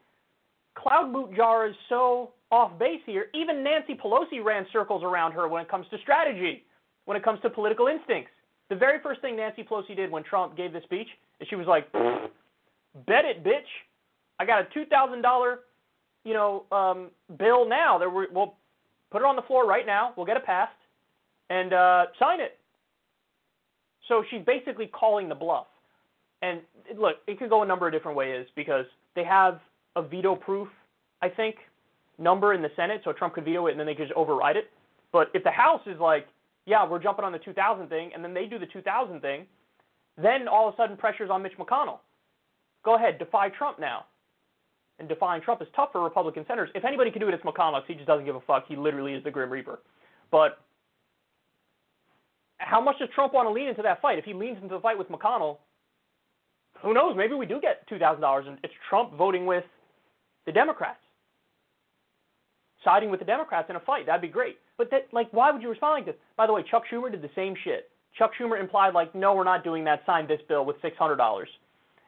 Cloud Boot Jar is so off base here. Even Nancy Pelosi ran circles around her when it comes to strategy, when it comes to political instincts. The very first thing Nancy Pelosi did when Trump gave the speech is she was like, "Bet it, bitch! I got a two thousand dollar, you know, um, bill now. That we'll put it on the floor right now. We'll get it passed, and uh, sign it." So she's basically calling the bluff. and look, it could go a number of different ways because they have a veto proof, I think, number in the Senate, so Trump could veto it and then they could just override it. But if the House is like, yeah, we're jumping on the 2000 thing, and then they do the 2000 thing, then all of a sudden pressure's on Mitch McConnell. Go ahead, defy Trump now. And defying Trump is tough for Republican senators. If anybody can do it, it's McConnell. He just doesn't give a fuck. He literally is the Grim Reaper. But how much does Trump want to lean into that fight? If he leans into the fight with McConnell, who knows? Maybe we do get $2,000 and it's Trump voting with the Democrats, siding with the Democrats in a fight. That'd be great. But that, like, why would you respond like this? By the way, Chuck Schumer did the same shit. Chuck Schumer implied, like, no, we're not doing that. Sign this bill with $600.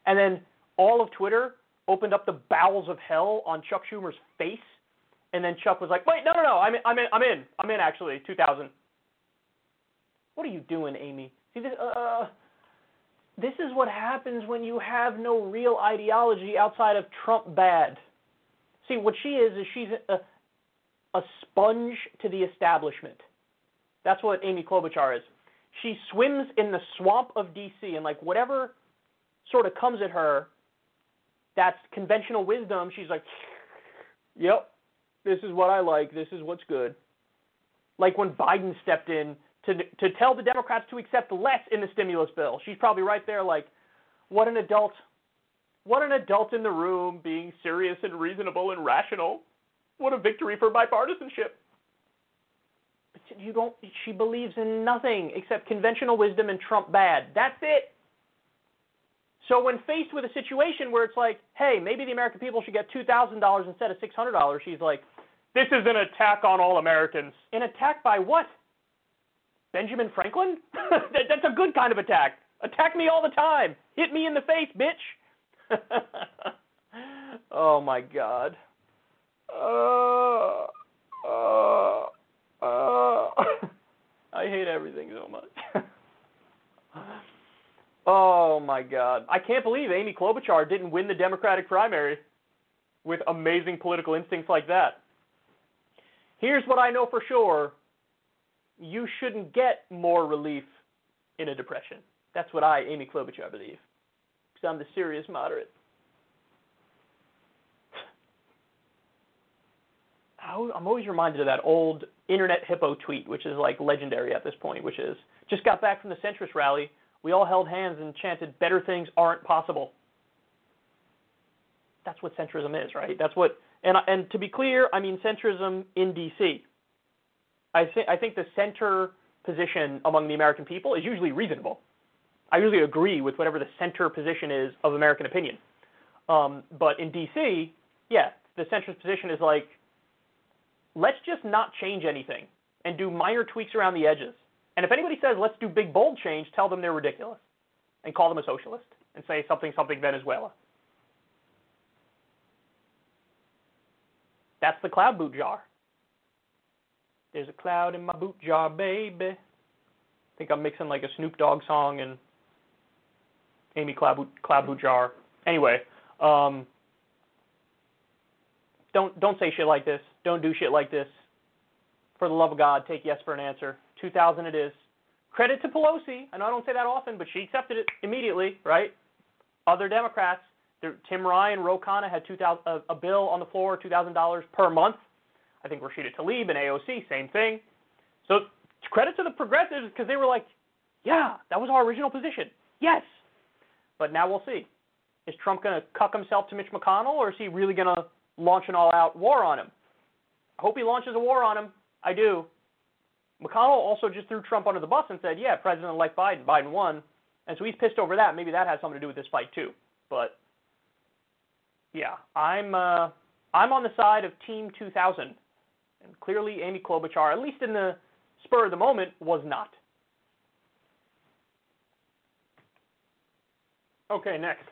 And then all of Twitter opened up the bowels of hell on Chuck Schumer's face. And then Chuck was like, wait, no, no, no, I'm in, I'm in, I'm in, I'm in actually, 2000. What are you doing, Amy? See this? Uh, this is what happens when you have no real ideology outside of Trump bad. See, what she is is she's a, a sponge to the establishment. That's what Amy Klobuchar is. She swims in the swamp of DC and like whatever sort of comes at her, that's conventional wisdom. She's like, "Yep, this is what I like. This is what's good." Like when Biden stepped in to to tell the Democrats to accept less in the stimulus bill. She's probably right there like, "What an adult. What an adult in the room being serious and reasonable and rational." What a victory for bipartisanship. But you don't she believes in nothing except conventional wisdom and Trump bad. That's it. So when faced with a situation where it's like, hey, maybe the American people should get $2,000 instead of $600, she's like, this is an attack on all Americans. An attack by what? Benjamin Franklin? That's a good kind of attack. Attack me all the time. Hit me in the face, bitch. oh my God. Uh, uh, uh. I hate everything so much. oh my God. I can't believe Amy Klobuchar didn't win the Democratic primary with amazing political instincts like that. Here's what I know for sure you shouldn't get more relief in a depression. That's what I, Amy Klobuchar, believe. Because I'm the serious moderate. I'm always reminded of that old Internet Hippo tweet, which is like legendary at this point, which is just got back from the centrist rally. We all held hands and chanted, better things aren't possible. That's what centrism is, right? That's what, and, and to be clear, I mean centrism in D.C. I, th- I think the center position among the American people is usually reasonable. I usually agree with whatever the center position is of American opinion. Um, but in D.C., yeah, the centrist position is like, let's just not change anything and do minor tweaks around the edges. And if anybody says let's do big bold change, tell them they're ridiculous and call them a socialist and say something something Venezuela. That's the cloud boot jar. There's a cloud in my boot jar, baby. I think I'm mixing like a Snoop Dogg song and Amy jar. Anyway, um, don't don't say shit like this. Don't do shit like this. For the love of God, take yes for an answer. 2000 it is. Credit to Pelosi. I know I don't say that often, but she accepted it immediately, right? Other Democrats, Tim Ryan, Ro Khanna had 2000 a, a bill on the floor, $2,000 per month. I think Rashida Tlaib and AOC, same thing. So credit to the progressives because they were like, yeah, that was our original position. Yes. But now we'll see. Is Trump going to cuck himself to Mitch McConnell, or is he really going to launch an all-out war on him. I hope he launches a war on him. I do. McConnell also just threw Trump under the bus and said, "Yeah, President-elect Biden, Biden won," and so he's pissed over that. Maybe that has something to do with this fight too. But yeah, I'm uh, I'm on the side of Team 2000, and clearly Amy Klobuchar, at least in the spur of the moment, was not. Okay, next.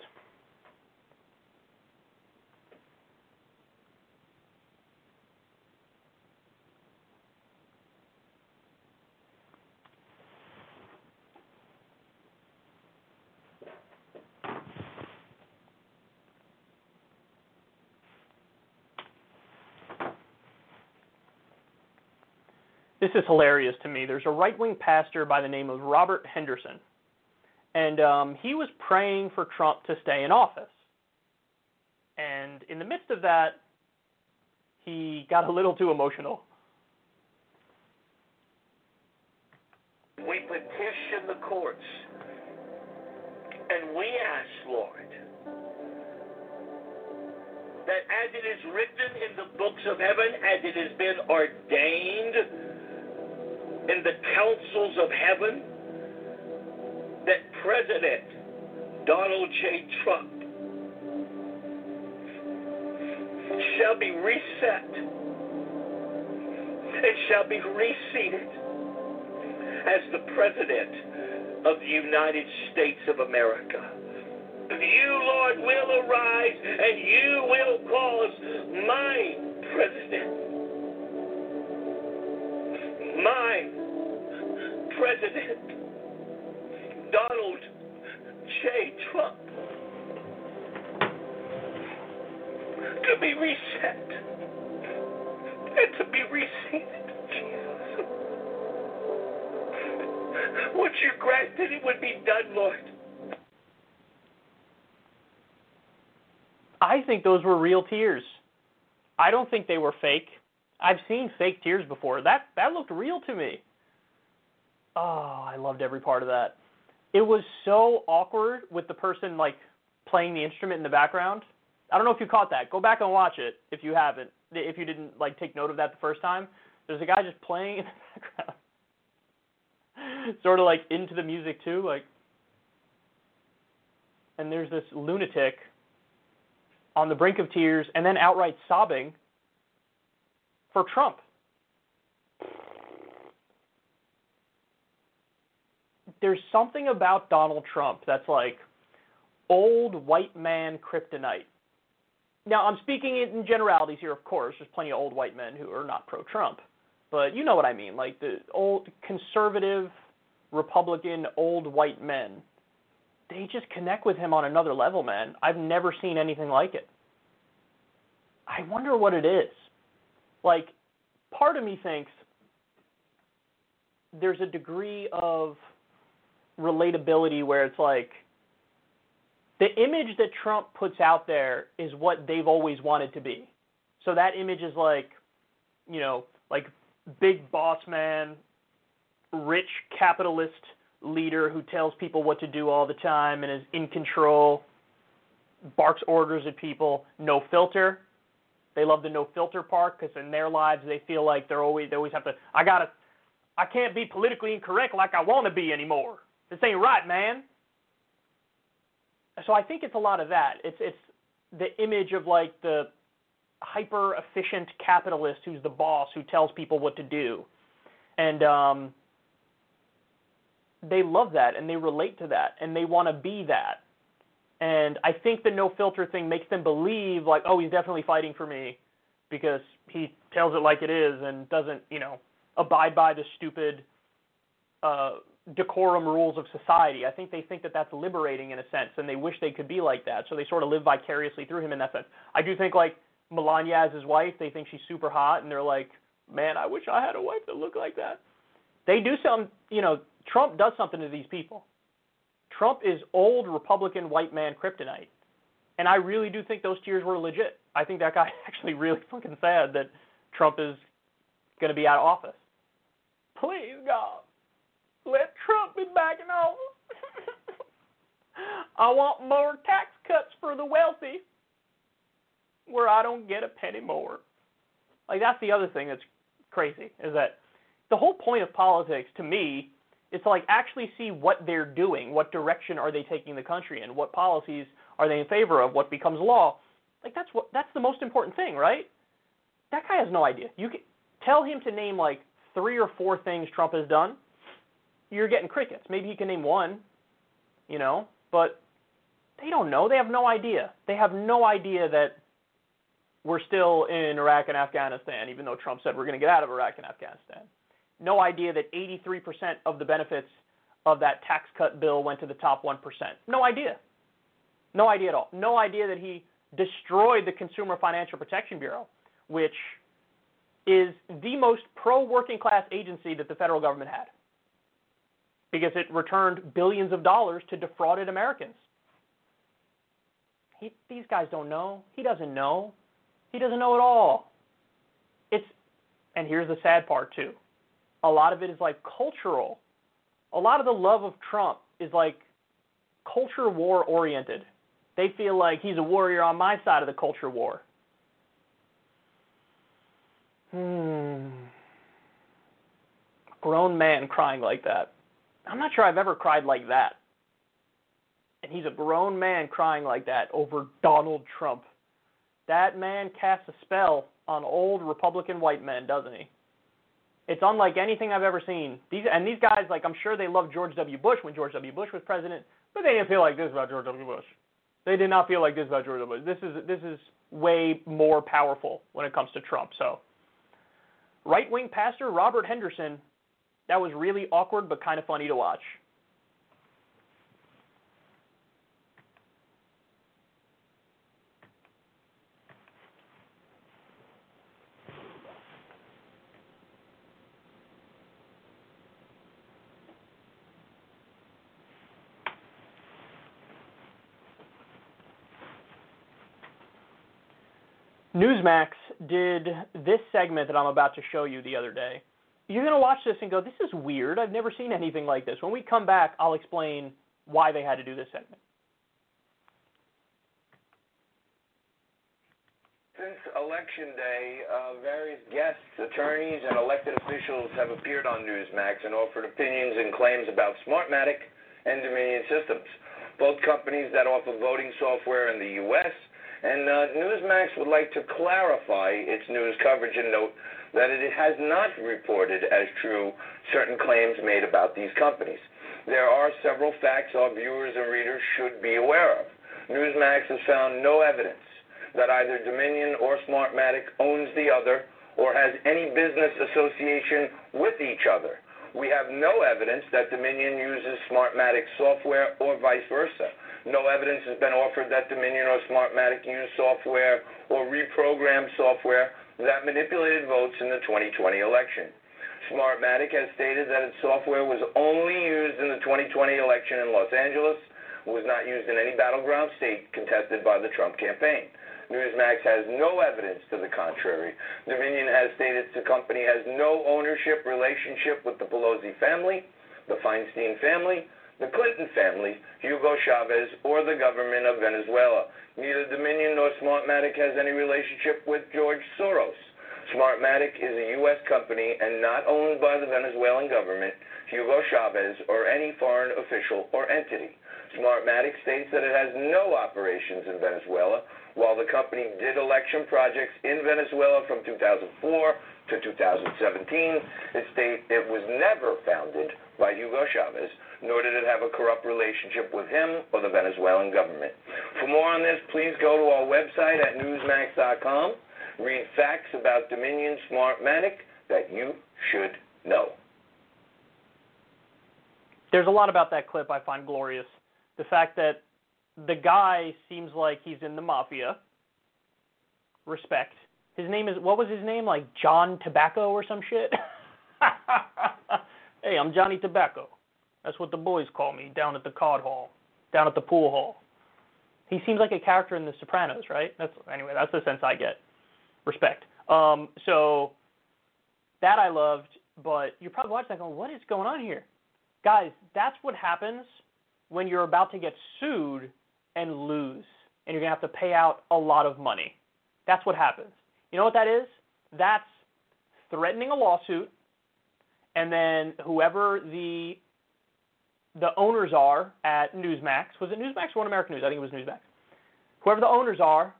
This is hilarious to me. There's a right wing pastor by the name of Robert Henderson, and um, he was praying for Trump to stay in office. And in the midst of that, he got a little too emotional. We petition the courts and we ask, Lord, that as it is written in the books of heaven, as it has been ordained in the councils of heaven, President Donald J. Trump shall be reset and shall be reseated as the President of the United States of America. You, Lord, will arise and you will cause my President, my President, Donald J. Trump, to be reset and to be reseated. Jesus. Would you grant that it would be done, Lord? I think those were real tears. I don't think they were fake. I've seen fake tears before. That that looked real to me. Oh, I loved every part of that. It was so awkward with the person like playing the instrument in the background. I don't know if you caught that. Go back and watch it if you haven't. If you didn't like take note of that the first time. There's a guy just playing in the background. sort of like into the music too, like and there's this lunatic on the brink of tears and then outright sobbing for Trump. There's something about Donald Trump that's like old white man kryptonite. Now, I'm speaking in generalities here, of course. There's plenty of old white men who are not pro Trump. But you know what I mean. Like the old conservative, Republican, old white men. They just connect with him on another level, man. I've never seen anything like it. I wonder what it is. Like, part of me thinks there's a degree of relatability where it's like the image that Trump puts out there is what they've always wanted to be. So that image is like, you know, like big boss man, rich capitalist leader who tells people what to do all the time and is in control, barks orders at people, no filter. They love the no filter part because in their lives they feel like they're always they always have to. I gotta, I can't be politically incorrect like I want to be anymore. This ain't right, man. So I think it's a lot of that. It's it's the image of like the hyper efficient capitalist who's the boss who tells people what to do, and um, they love that and they relate to that and they want to be that. And I think the no filter thing makes them believe like, oh, he's definitely fighting for me because he tells it like it is and doesn't, you know, abide by the stupid uh, decorum rules of society. I think they think that that's liberating in a sense, and they wish they could be like that. So they sort of live vicariously through him in that sense. I do think like Melania as his wife, they think she's super hot, and they're like, man, I wish I had a wife that looked like that. They do some, you know, Trump does something to these people. Trump is old Republican white man kryptonite. And I really do think those tears were legit. I think that guy actually really fucking sad that Trump is going to be out of office. Please, God, let Trump be back in office. I want more tax cuts for the wealthy where I don't get a penny more. Like, that's the other thing that's crazy, is that the whole point of politics, to me, is to like actually see what they're doing, what direction are they taking the country in, what policies are they in favor of, what becomes law. Like that's what that's the most important thing, right? That guy has no idea. You can tell him to name like three or four things Trump has done. You're getting crickets. Maybe he can name one, you know, but they don't know. They have no idea. They have no idea that we're still in Iraq and Afghanistan, even though Trump said we're going to get out of Iraq and Afghanistan no idea that 83% of the benefits of that tax cut bill went to the top 1%. No idea. No idea at all. No idea that he destroyed the Consumer Financial Protection Bureau, which is the most pro working class agency that the federal government had. Because it returned billions of dollars to defrauded Americans. He, these guys don't know. He doesn't know. He doesn't know at all. It's, and here's the sad part too. A lot of it is like cultural. A lot of the love of Trump is like culture war oriented. They feel like he's a warrior on my side of the culture war. Hmm. Grown man crying like that. I'm not sure I've ever cried like that. And he's a grown man crying like that over Donald Trump. That man casts a spell on old Republican white men, doesn't he? It's unlike anything I've ever seen. These and these guys, like I'm sure they loved George W. Bush when George W. Bush was president, but they didn't feel like this about George W. Bush. They did not feel like this about George W. Bush. This is this is way more powerful when it comes to Trump. So, right wing pastor Robert Henderson, that was really awkward but kind of funny to watch. Newsmax did this segment that I'm about to show you the other day. You're going to watch this and go, this is weird. I've never seen anything like this. When we come back, I'll explain why they had to do this segment. Since Election Day, uh, various guests, attorneys, and elected officials have appeared on Newsmax and offered opinions and claims about Smartmatic and Dominion Systems, both companies that offer voting software in the U.S and uh, Newsmax would like to clarify its news coverage and note that it has not reported as true certain claims made about these companies. There are several facts our viewers and readers should be aware of. Newsmax has found no evidence that either Dominion or Smartmatic owns the other or has any business association with each other. We have no evidence that Dominion uses Smartmatic software or vice versa. No evidence has been offered that Dominion or Smartmatic used software or reprogrammed software that manipulated votes in the 2020 election. Smartmatic has stated that its software was only used in the 2020 election in Los Angeles, was not used in any battleground state contested by the Trump campaign. Newsmax has no evidence to the contrary. Dominion has stated the company has no ownership relationship with the Pelosi family, the Feinstein family, the Clinton family, Hugo Chavez, or the government of Venezuela. Neither Dominion nor Smartmatic has any relationship with George Soros. Smartmatic is a U.S. company and not owned by the Venezuelan government, Hugo Chavez, or any foreign official or entity. Smartmatic states that it has no operations in Venezuela, while the company did election projects in Venezuela from 2004 to 2017. It states it was never founded by Hugo Chavez, nor did it have a corrupt relationship with him or the Venezuelan government. For more on this, please go to our website at newsmax.com. Read facts about Dominion Smartmatic that you should know. There's a lot about that clip I find glorious. The fact that the guy seems like he's in the mafia. Respect. His name is what was his name? Like John Tobacco or some shit. hey, I'm Johnny Tobacco. That's what the boys call me down at the card hall, down at the pool hall. He seems like a character in The Sopranos, right? That's anyway. That's the sense I get. Respect. Um, so that I loved, but you're probably watching that going, what is going on here, guys? That's what happens when you're about to get sued and lose, and you're gonna have to pay out a lot of money. That's what happens. You know what that is? That's threatening a lawsuit, and then whoever the the owners are at Newsmax. Was it Newsmax or American News? I think it was Newsmax. Whoever the owners are,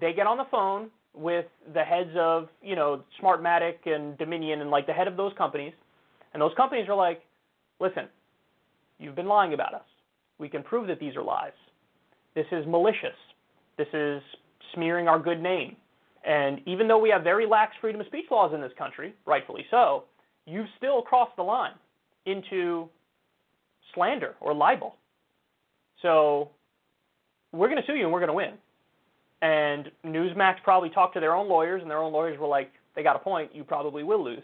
they get on the phone with the heads of, you know, Smartmatic and Dominion and like the head of those companies, and those companies are like, listen, you've been lying about us. We can prove that these are lies. This is malicious. This is smearing our good name. And even though we have very lax freedom of speech laws in this country, rightfully so, you've still crossed the line into slander or libel. So we're going to sue you and we're going to win. And Newsmax probably talked to their own lawyers, and their own lawyers were like, they got a point, you probably will lose.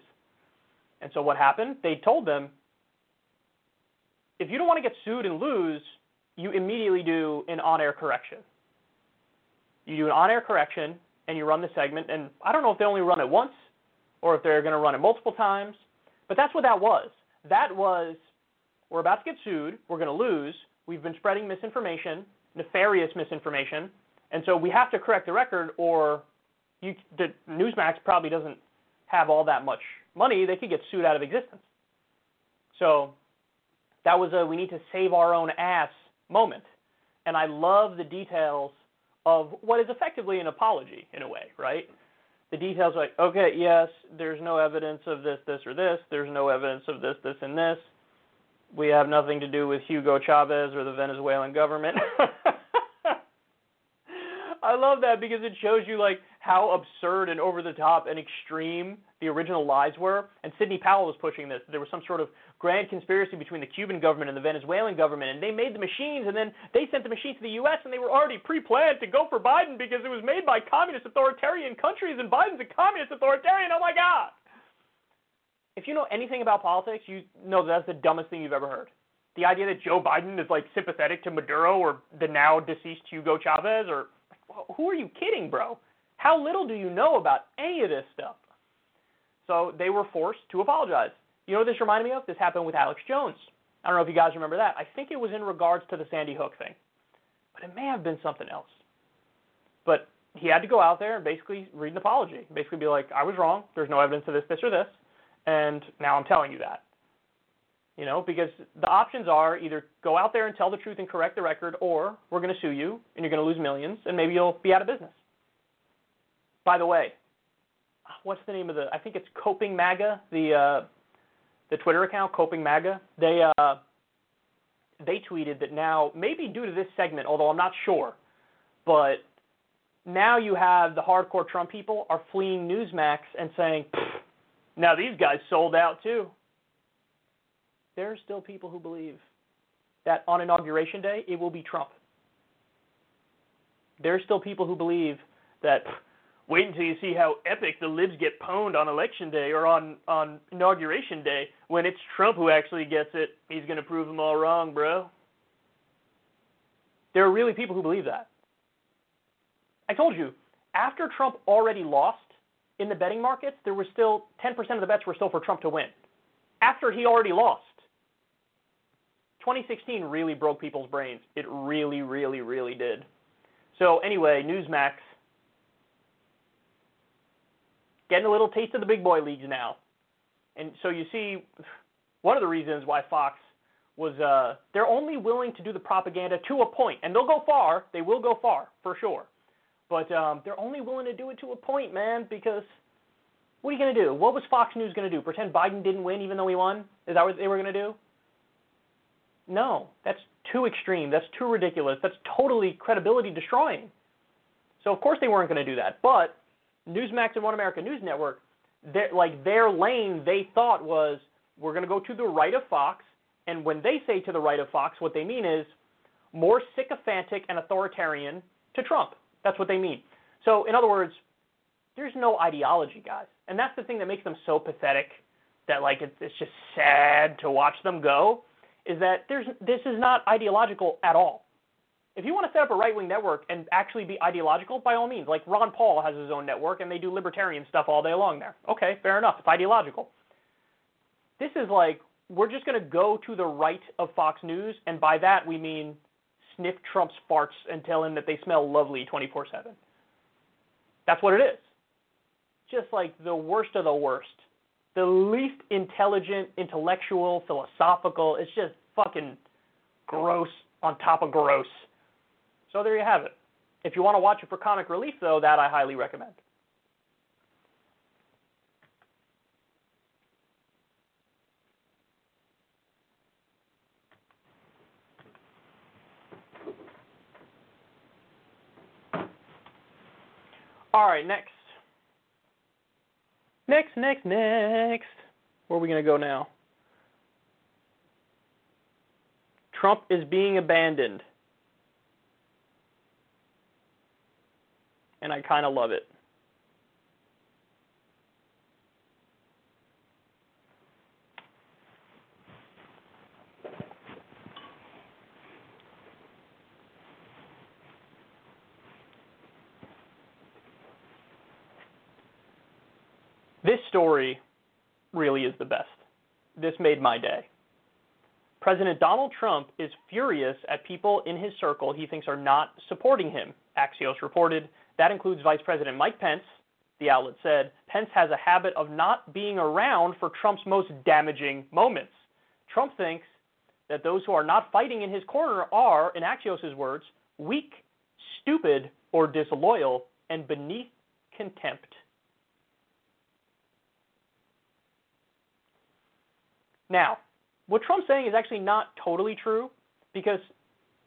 And so what happened? They told them, if you don't want to get sued and lose, you immediately do an on-air correction. You do an on-air correction and you run the segment, and I don't know if they only run it once or if they're going to run it multiple times, but that's what that was. That was we're about to get sued, we're going to lose, we've been spreading misinformation, nefarious misinformation, and so we have to correct the record, or you, the Newsmax probably doesn't have all that much money. They could get sued out of existence. So that was a we need to save our own ass moment. And I love the details of what is effectively an apology in a way, right? The details like, okay, yes, there's no evidence of this, this, or this. There's no evidence of this, this, and this. We have nothing to do with Hugo Chavez or the Venezuelan government. I love that because it shows you like how absurd and over the top and extreme the original lies were. And Sidney Powell was pushing this. There was some sort of grand conspiracy between the Cuban government and the Venezuelan government, and they made the machines, and then they sent the machines to the U.S. and they were already pre-planned to go for Biden because it was made by communist authoritarian countries, and Biden's a communist authoritarian. Oh my God! If you know anything about politics, you know that's the dumbest thing you've ever heard. The idea that Joe Biden is like sympathetic to Maduro or the now deceased Hugo Chavez or who are you kidding, bro? How little do you know about any of this stuff? So they were forced to apologize. You know what this reminded me of? This happened with Alex Jones. I don't know if you guys remember that. I think it was in regards to the Sandy Hook thing, but it may have been something else. But he had to go out there and basically read an apology, basically be like, I was wrong. There's no evidence of this, this, or this, and now I'm telling you that. You know, because the options are either go out there and tell the truth and correct the record, or we're going to sue you and you're going to lose millions, and maybe you'll be out of business. By the way, what's the name of the? I think it's Coping MAGA, the uh, the Twitter account Coping MAGA. They uh, they tweeted that now, maybe due to this segment, although I'm not sure, but now you have the hardcore Trump people are fleeing Newsmax and saying, now these guys sold out too there are still people who believe that on inauguration day it will be Trump. There are still people who believe that wait until you see how epic the libs get pwned on election day or on on inauguration day when it's Trump who actually gets it. He's going to prove them all wrong, bro. There are really people who believe that. I told you, after Trump already lost in the betting markets, there was still 10% of the bets were still for Trump to win. After he already lost. 2016 really broke people's brains. It really, really, really did. So anyway, Newsmax getting a little taste of the big boy leagues now. And so you see, one of the reasons why Fox was uh, they're only willing to do the propaganda to a point, and they'll go far. They will go far for sure, but um, they're only willing to do it to a point, man. Because what are you going to do? What was Fox News going to do? Pretend Biden didn't win even though he won? Is that what they were going to do? No, that's too extreme. That's too ridiculous. That's totally credibility destroying. So of course they weren't going to do that. But Newsmax and One America News Network, like their lane, they thought was we're going to go to the right of Fox, and when they say to the right of Fox, what they mean is more sycophantic and authoritarian to Trump. That's what they mean. So in other words, there's no ideology, guys, and that's the thing that makes them so pathetic. That like it's, it's just sad to watch them go is that there's this is not ideological at all. If you want to set up a right wing network and actually be ideological, by all means, like Ron Paul has his own network and they do libertarian stuff all day long there. Okay, fair enough. It's ideological. This is like we're just going to go to the right of Fox News, and by that we mean sniff Trump's farts and tell him that they smell lovely 24 7. That's what it is. Just like the worst of the worst the least intelligent, intellectual, philosophical. It's just fucking gross on top of gross. So there you have it. If you want to watch it for comic relief, though, that I highly recommend. All right, next. Next, next, next. Where are we going to go now? Trump is being abandoned. And I kind of love it. This story really is the best. This made my day. President Donald Trump is furious at people in his circle he thinks are not supporting him, Axios reported. That includes Vice President Mike Pence. The outlet said Pence has a habit of not being around for Trump's most damaging moments. Trump thinks that those who are not fighting in his corner are, in Axios' words, weak, stupid, or disloyal, and beneath contempt. Now, what Trump's saying is actually not totally true because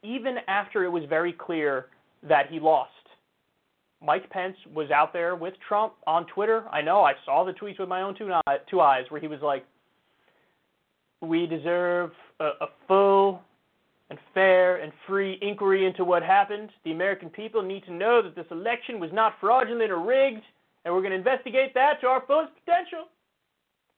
even after it was very clear that he lost, Mike Pence was out there with Trump on Twitter. I know, I saw the tweets with my own two, eyes where he was like, We deserve a, a full and fair and free inquiry into what happened. The American people need to know that this election was not fraudulent or rigged, and we're going to investigate that to our fullest potential.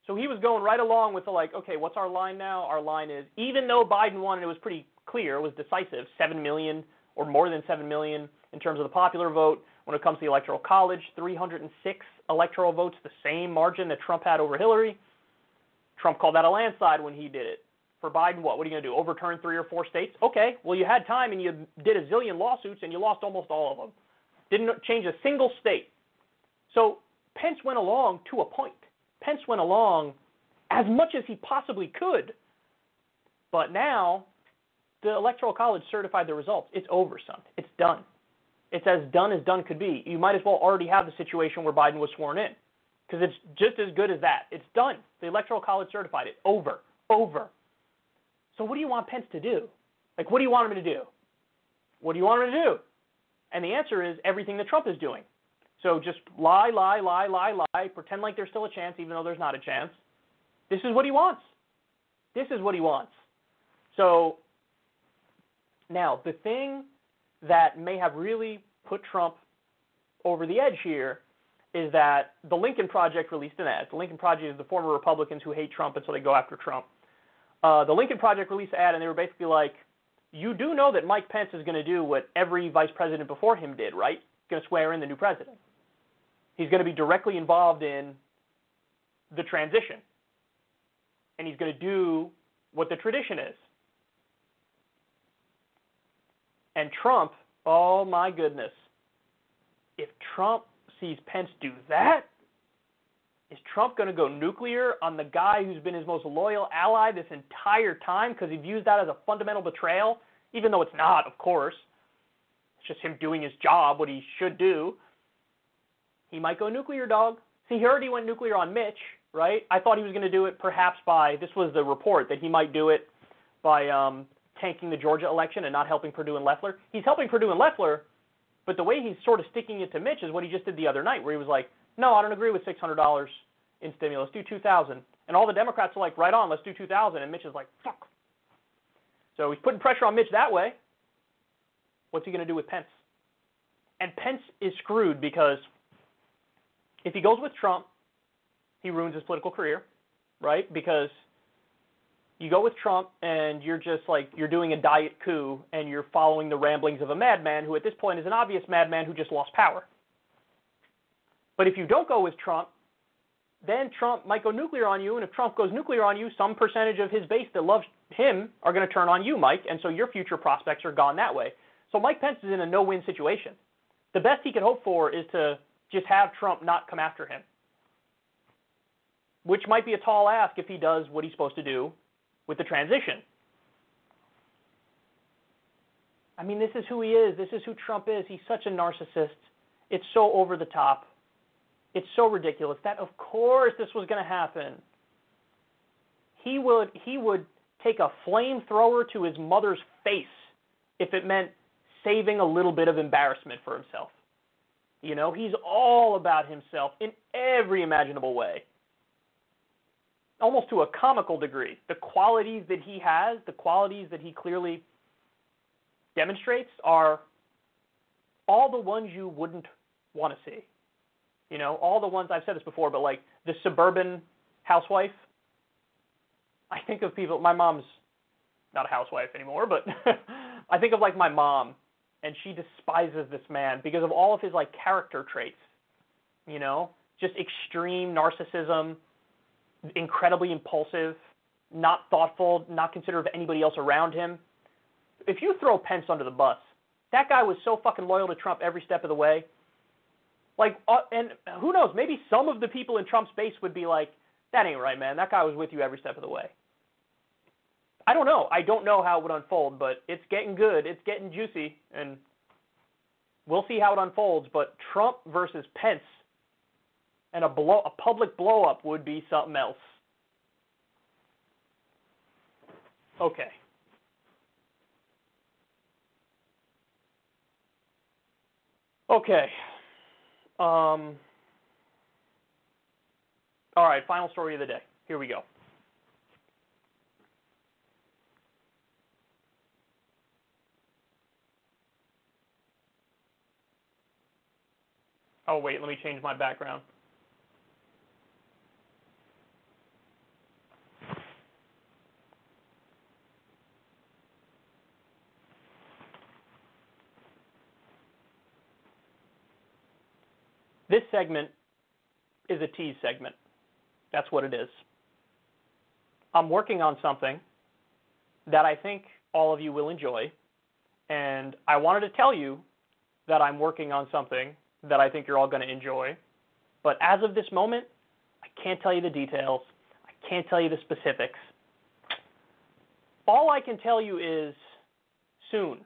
So he was going right along with the like, okay, what's our line now? Our line is even though Biden won and it was pretty clear, it was decisive, 7 million or more than 7 million in terms of the popular vote. When it comes to the Electoral College, 306 electoral votes, the same margin that Trump had over Hillary. Trump called that a landslide when he did it. For Biden, what? What are you going to do? Overturn three or four states? Okay, well, you had time and you did a zillion lawsuits and you lost almost all of them. Didn't change a single state. So Pence went along to a point. Pence went along as much as he possibly could. But now, the Electoral College certified the results. It's over, son. It's done. It's as done as done could be. You might as well already have the situation where Biden was sworn in because it's just as good as that. It's done. The Electoral College certified it. Over. Over. So what do you want Pence to do? Like, what do you want him to do? What do you want him to do? And the answer is everything that Trump is doing. So just lie, lie, lie, lie, lie, pretend like there's still a chance even though there's not a chance. This is what he wants. This is what he wants. So now, the thing that may have really put Trump over the edge here is that the Lincoln Project released an ad. The Lincoln Project is the former Republicans who hate Trump and so they go after Trump. Uh, the Lincoln Project released an ad and they were basically like, you do know that Mike Pence is going to do what every vice president before him did, right? He's going to swear in the new president. He's going to be directly involved in the transition. And he's going to do what the tradition is. And Trump, oh my goodness, if Trump sees Pence do that, is Trump going to go nuclear on the guy who's been his most loyal ally this entire time because he views that as a fundamental betrayal? Even though it's not, of course. It's just him doing his job, what he should do. He might go nuclear, dog. See, he already went nuclear on Mitch, right? I thought he was going to do it perhaps by, this was the report, that he might do it by um, tanking the Georgia election and not helping Perdue and Loeffler. He's helping Perdue and Loeffler, but the way he's sort of sticking it to Mitch is what he just did the other night, where he was like, no, I don't agree with $600 in stimulus. Do 2000 And all the Democrats are like, right on, let's do 2000 And Mitch is like, fuck. So he's putting pressure on Mitch that way. What's he going to do with Pence? And Pence is screwed because if he goes with Trump, he ruins his political career, right? Because you go with Trump and you're just like you're doing a diet coup and you're following the ramblings of a madman who at this point is an obvious madman who just lost power. But if you don't go with Trump, then Trump might go nuclear on you, and if Trump goes nuclear on you, some percentage of his base that loves him are going to turn on you, Mike, and so your future prospects are gone that way. So Mike Pence is in a no-win situation. The best he can hope for is to just have Trump not come after him, which might be a tall ask if he does what he's supposed to do with the transition. I mean, this is who he is. This is who Trump is. He's such a narcissist. It's so over the top. It's so ridiculous that of course this was going to happen. He would he would take a flamethrower to his mother's face if it meant saving a little bit of embarrassment for himself. You know, he's all about himself in every imaginable way. Almost to a comical degree. The qualities that he has, the qualities that he clearly demonstrates are all the ones you wouldn't want to see. You know, all the ones I've said this before, but like the suburban housewife. I think of people. My mom's not a housewife anymore, but I think of like my mom and she despises this man because of all of his like character traits. You know, just extreme narcissism, incredibly impulsive, not thoughtful, not considerate of anybody else around him. If you throw Pence under the bus, that guy was so fucking loyal to Trump every step of the way. Like, uh, and who knows? Maybe some of the people in Trump's base would be like, "That ain't right, man. That guy was with you every step of the way." I don't know. I don't know how it would unfold, but it's getting good. It's getting juicy, and we'll see how it unfolds. But Trump versus Pence and a blow, a public blow up would be something else. Okay. Okay. Um, all right, final story of the day. Here we go. Oh, wait, let me change my background. This segment is a tease segment. That's what it is. I'm working on something that I think all of you will enjoy, and I wanted to tell you that I'm working on something that I think you're all going to enjoy. But as of this moment, I can't tell you the details. I can't tell you the specifics. All I can tell you is soon.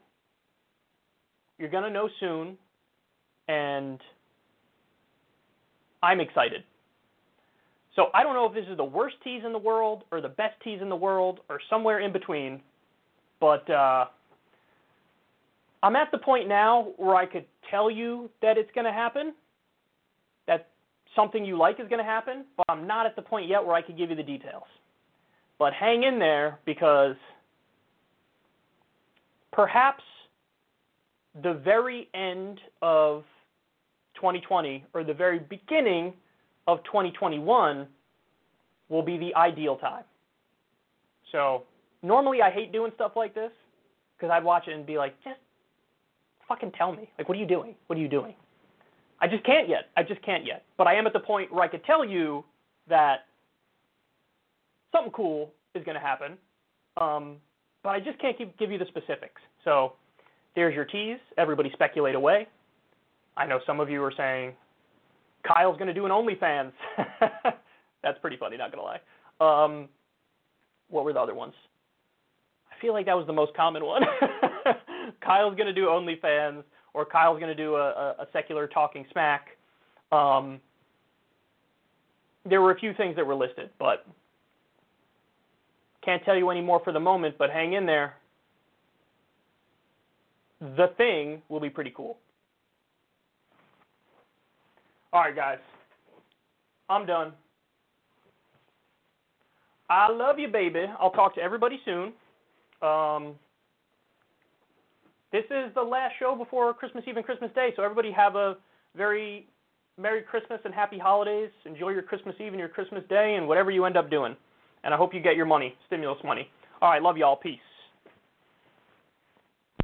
You're going to know soon, and I'm excited. So I don't know if this is the worst tease in the world or the best tease in the world or somewhere in between, but uh, I'm at the point now where I could tell you that it's going to happen, that something you like is going to happen, but I'm not at the point yet where I could give you the details. But hang in there because perhaps the very end of 2020 or the very beginning of 2021 will be the ideal time. So normally I hate doing stuff like this because I'd watch it and be like, just fucking tell me. Like, what are you doing? What are you doing? I just can't yet. I just can't yet. But I am at the point where I could tell you that something cool is going to happen. Um, but I just can't give, give you the specifics. So there's your tease. Everybody speculate away. I know some of you are saying Kyle's going to do an OnlyFans. That's pretty funny, not going to lie. Um, what were the other ones? I feel like that was the most common one. Kyle's to do OnlyFans, or Kyle's to do a, a, a, secular talking smack. Um, there were a few things that were listed, but can't tell you any more for the moment, but hang in there. The thing will be pretty cool. All right, guys. I'm done. I love you, baby. I'll talk to everybody soon. Um, this is the last show before Christmas Eve and Christmas Day, so everybody have a very Merry Christmas and Happy Holidays. Enjoy your Christmas Eve and your Christmas Day and whatever you end up doing. And I hope you get your money, stimulus money. All right, love y'all. Peace.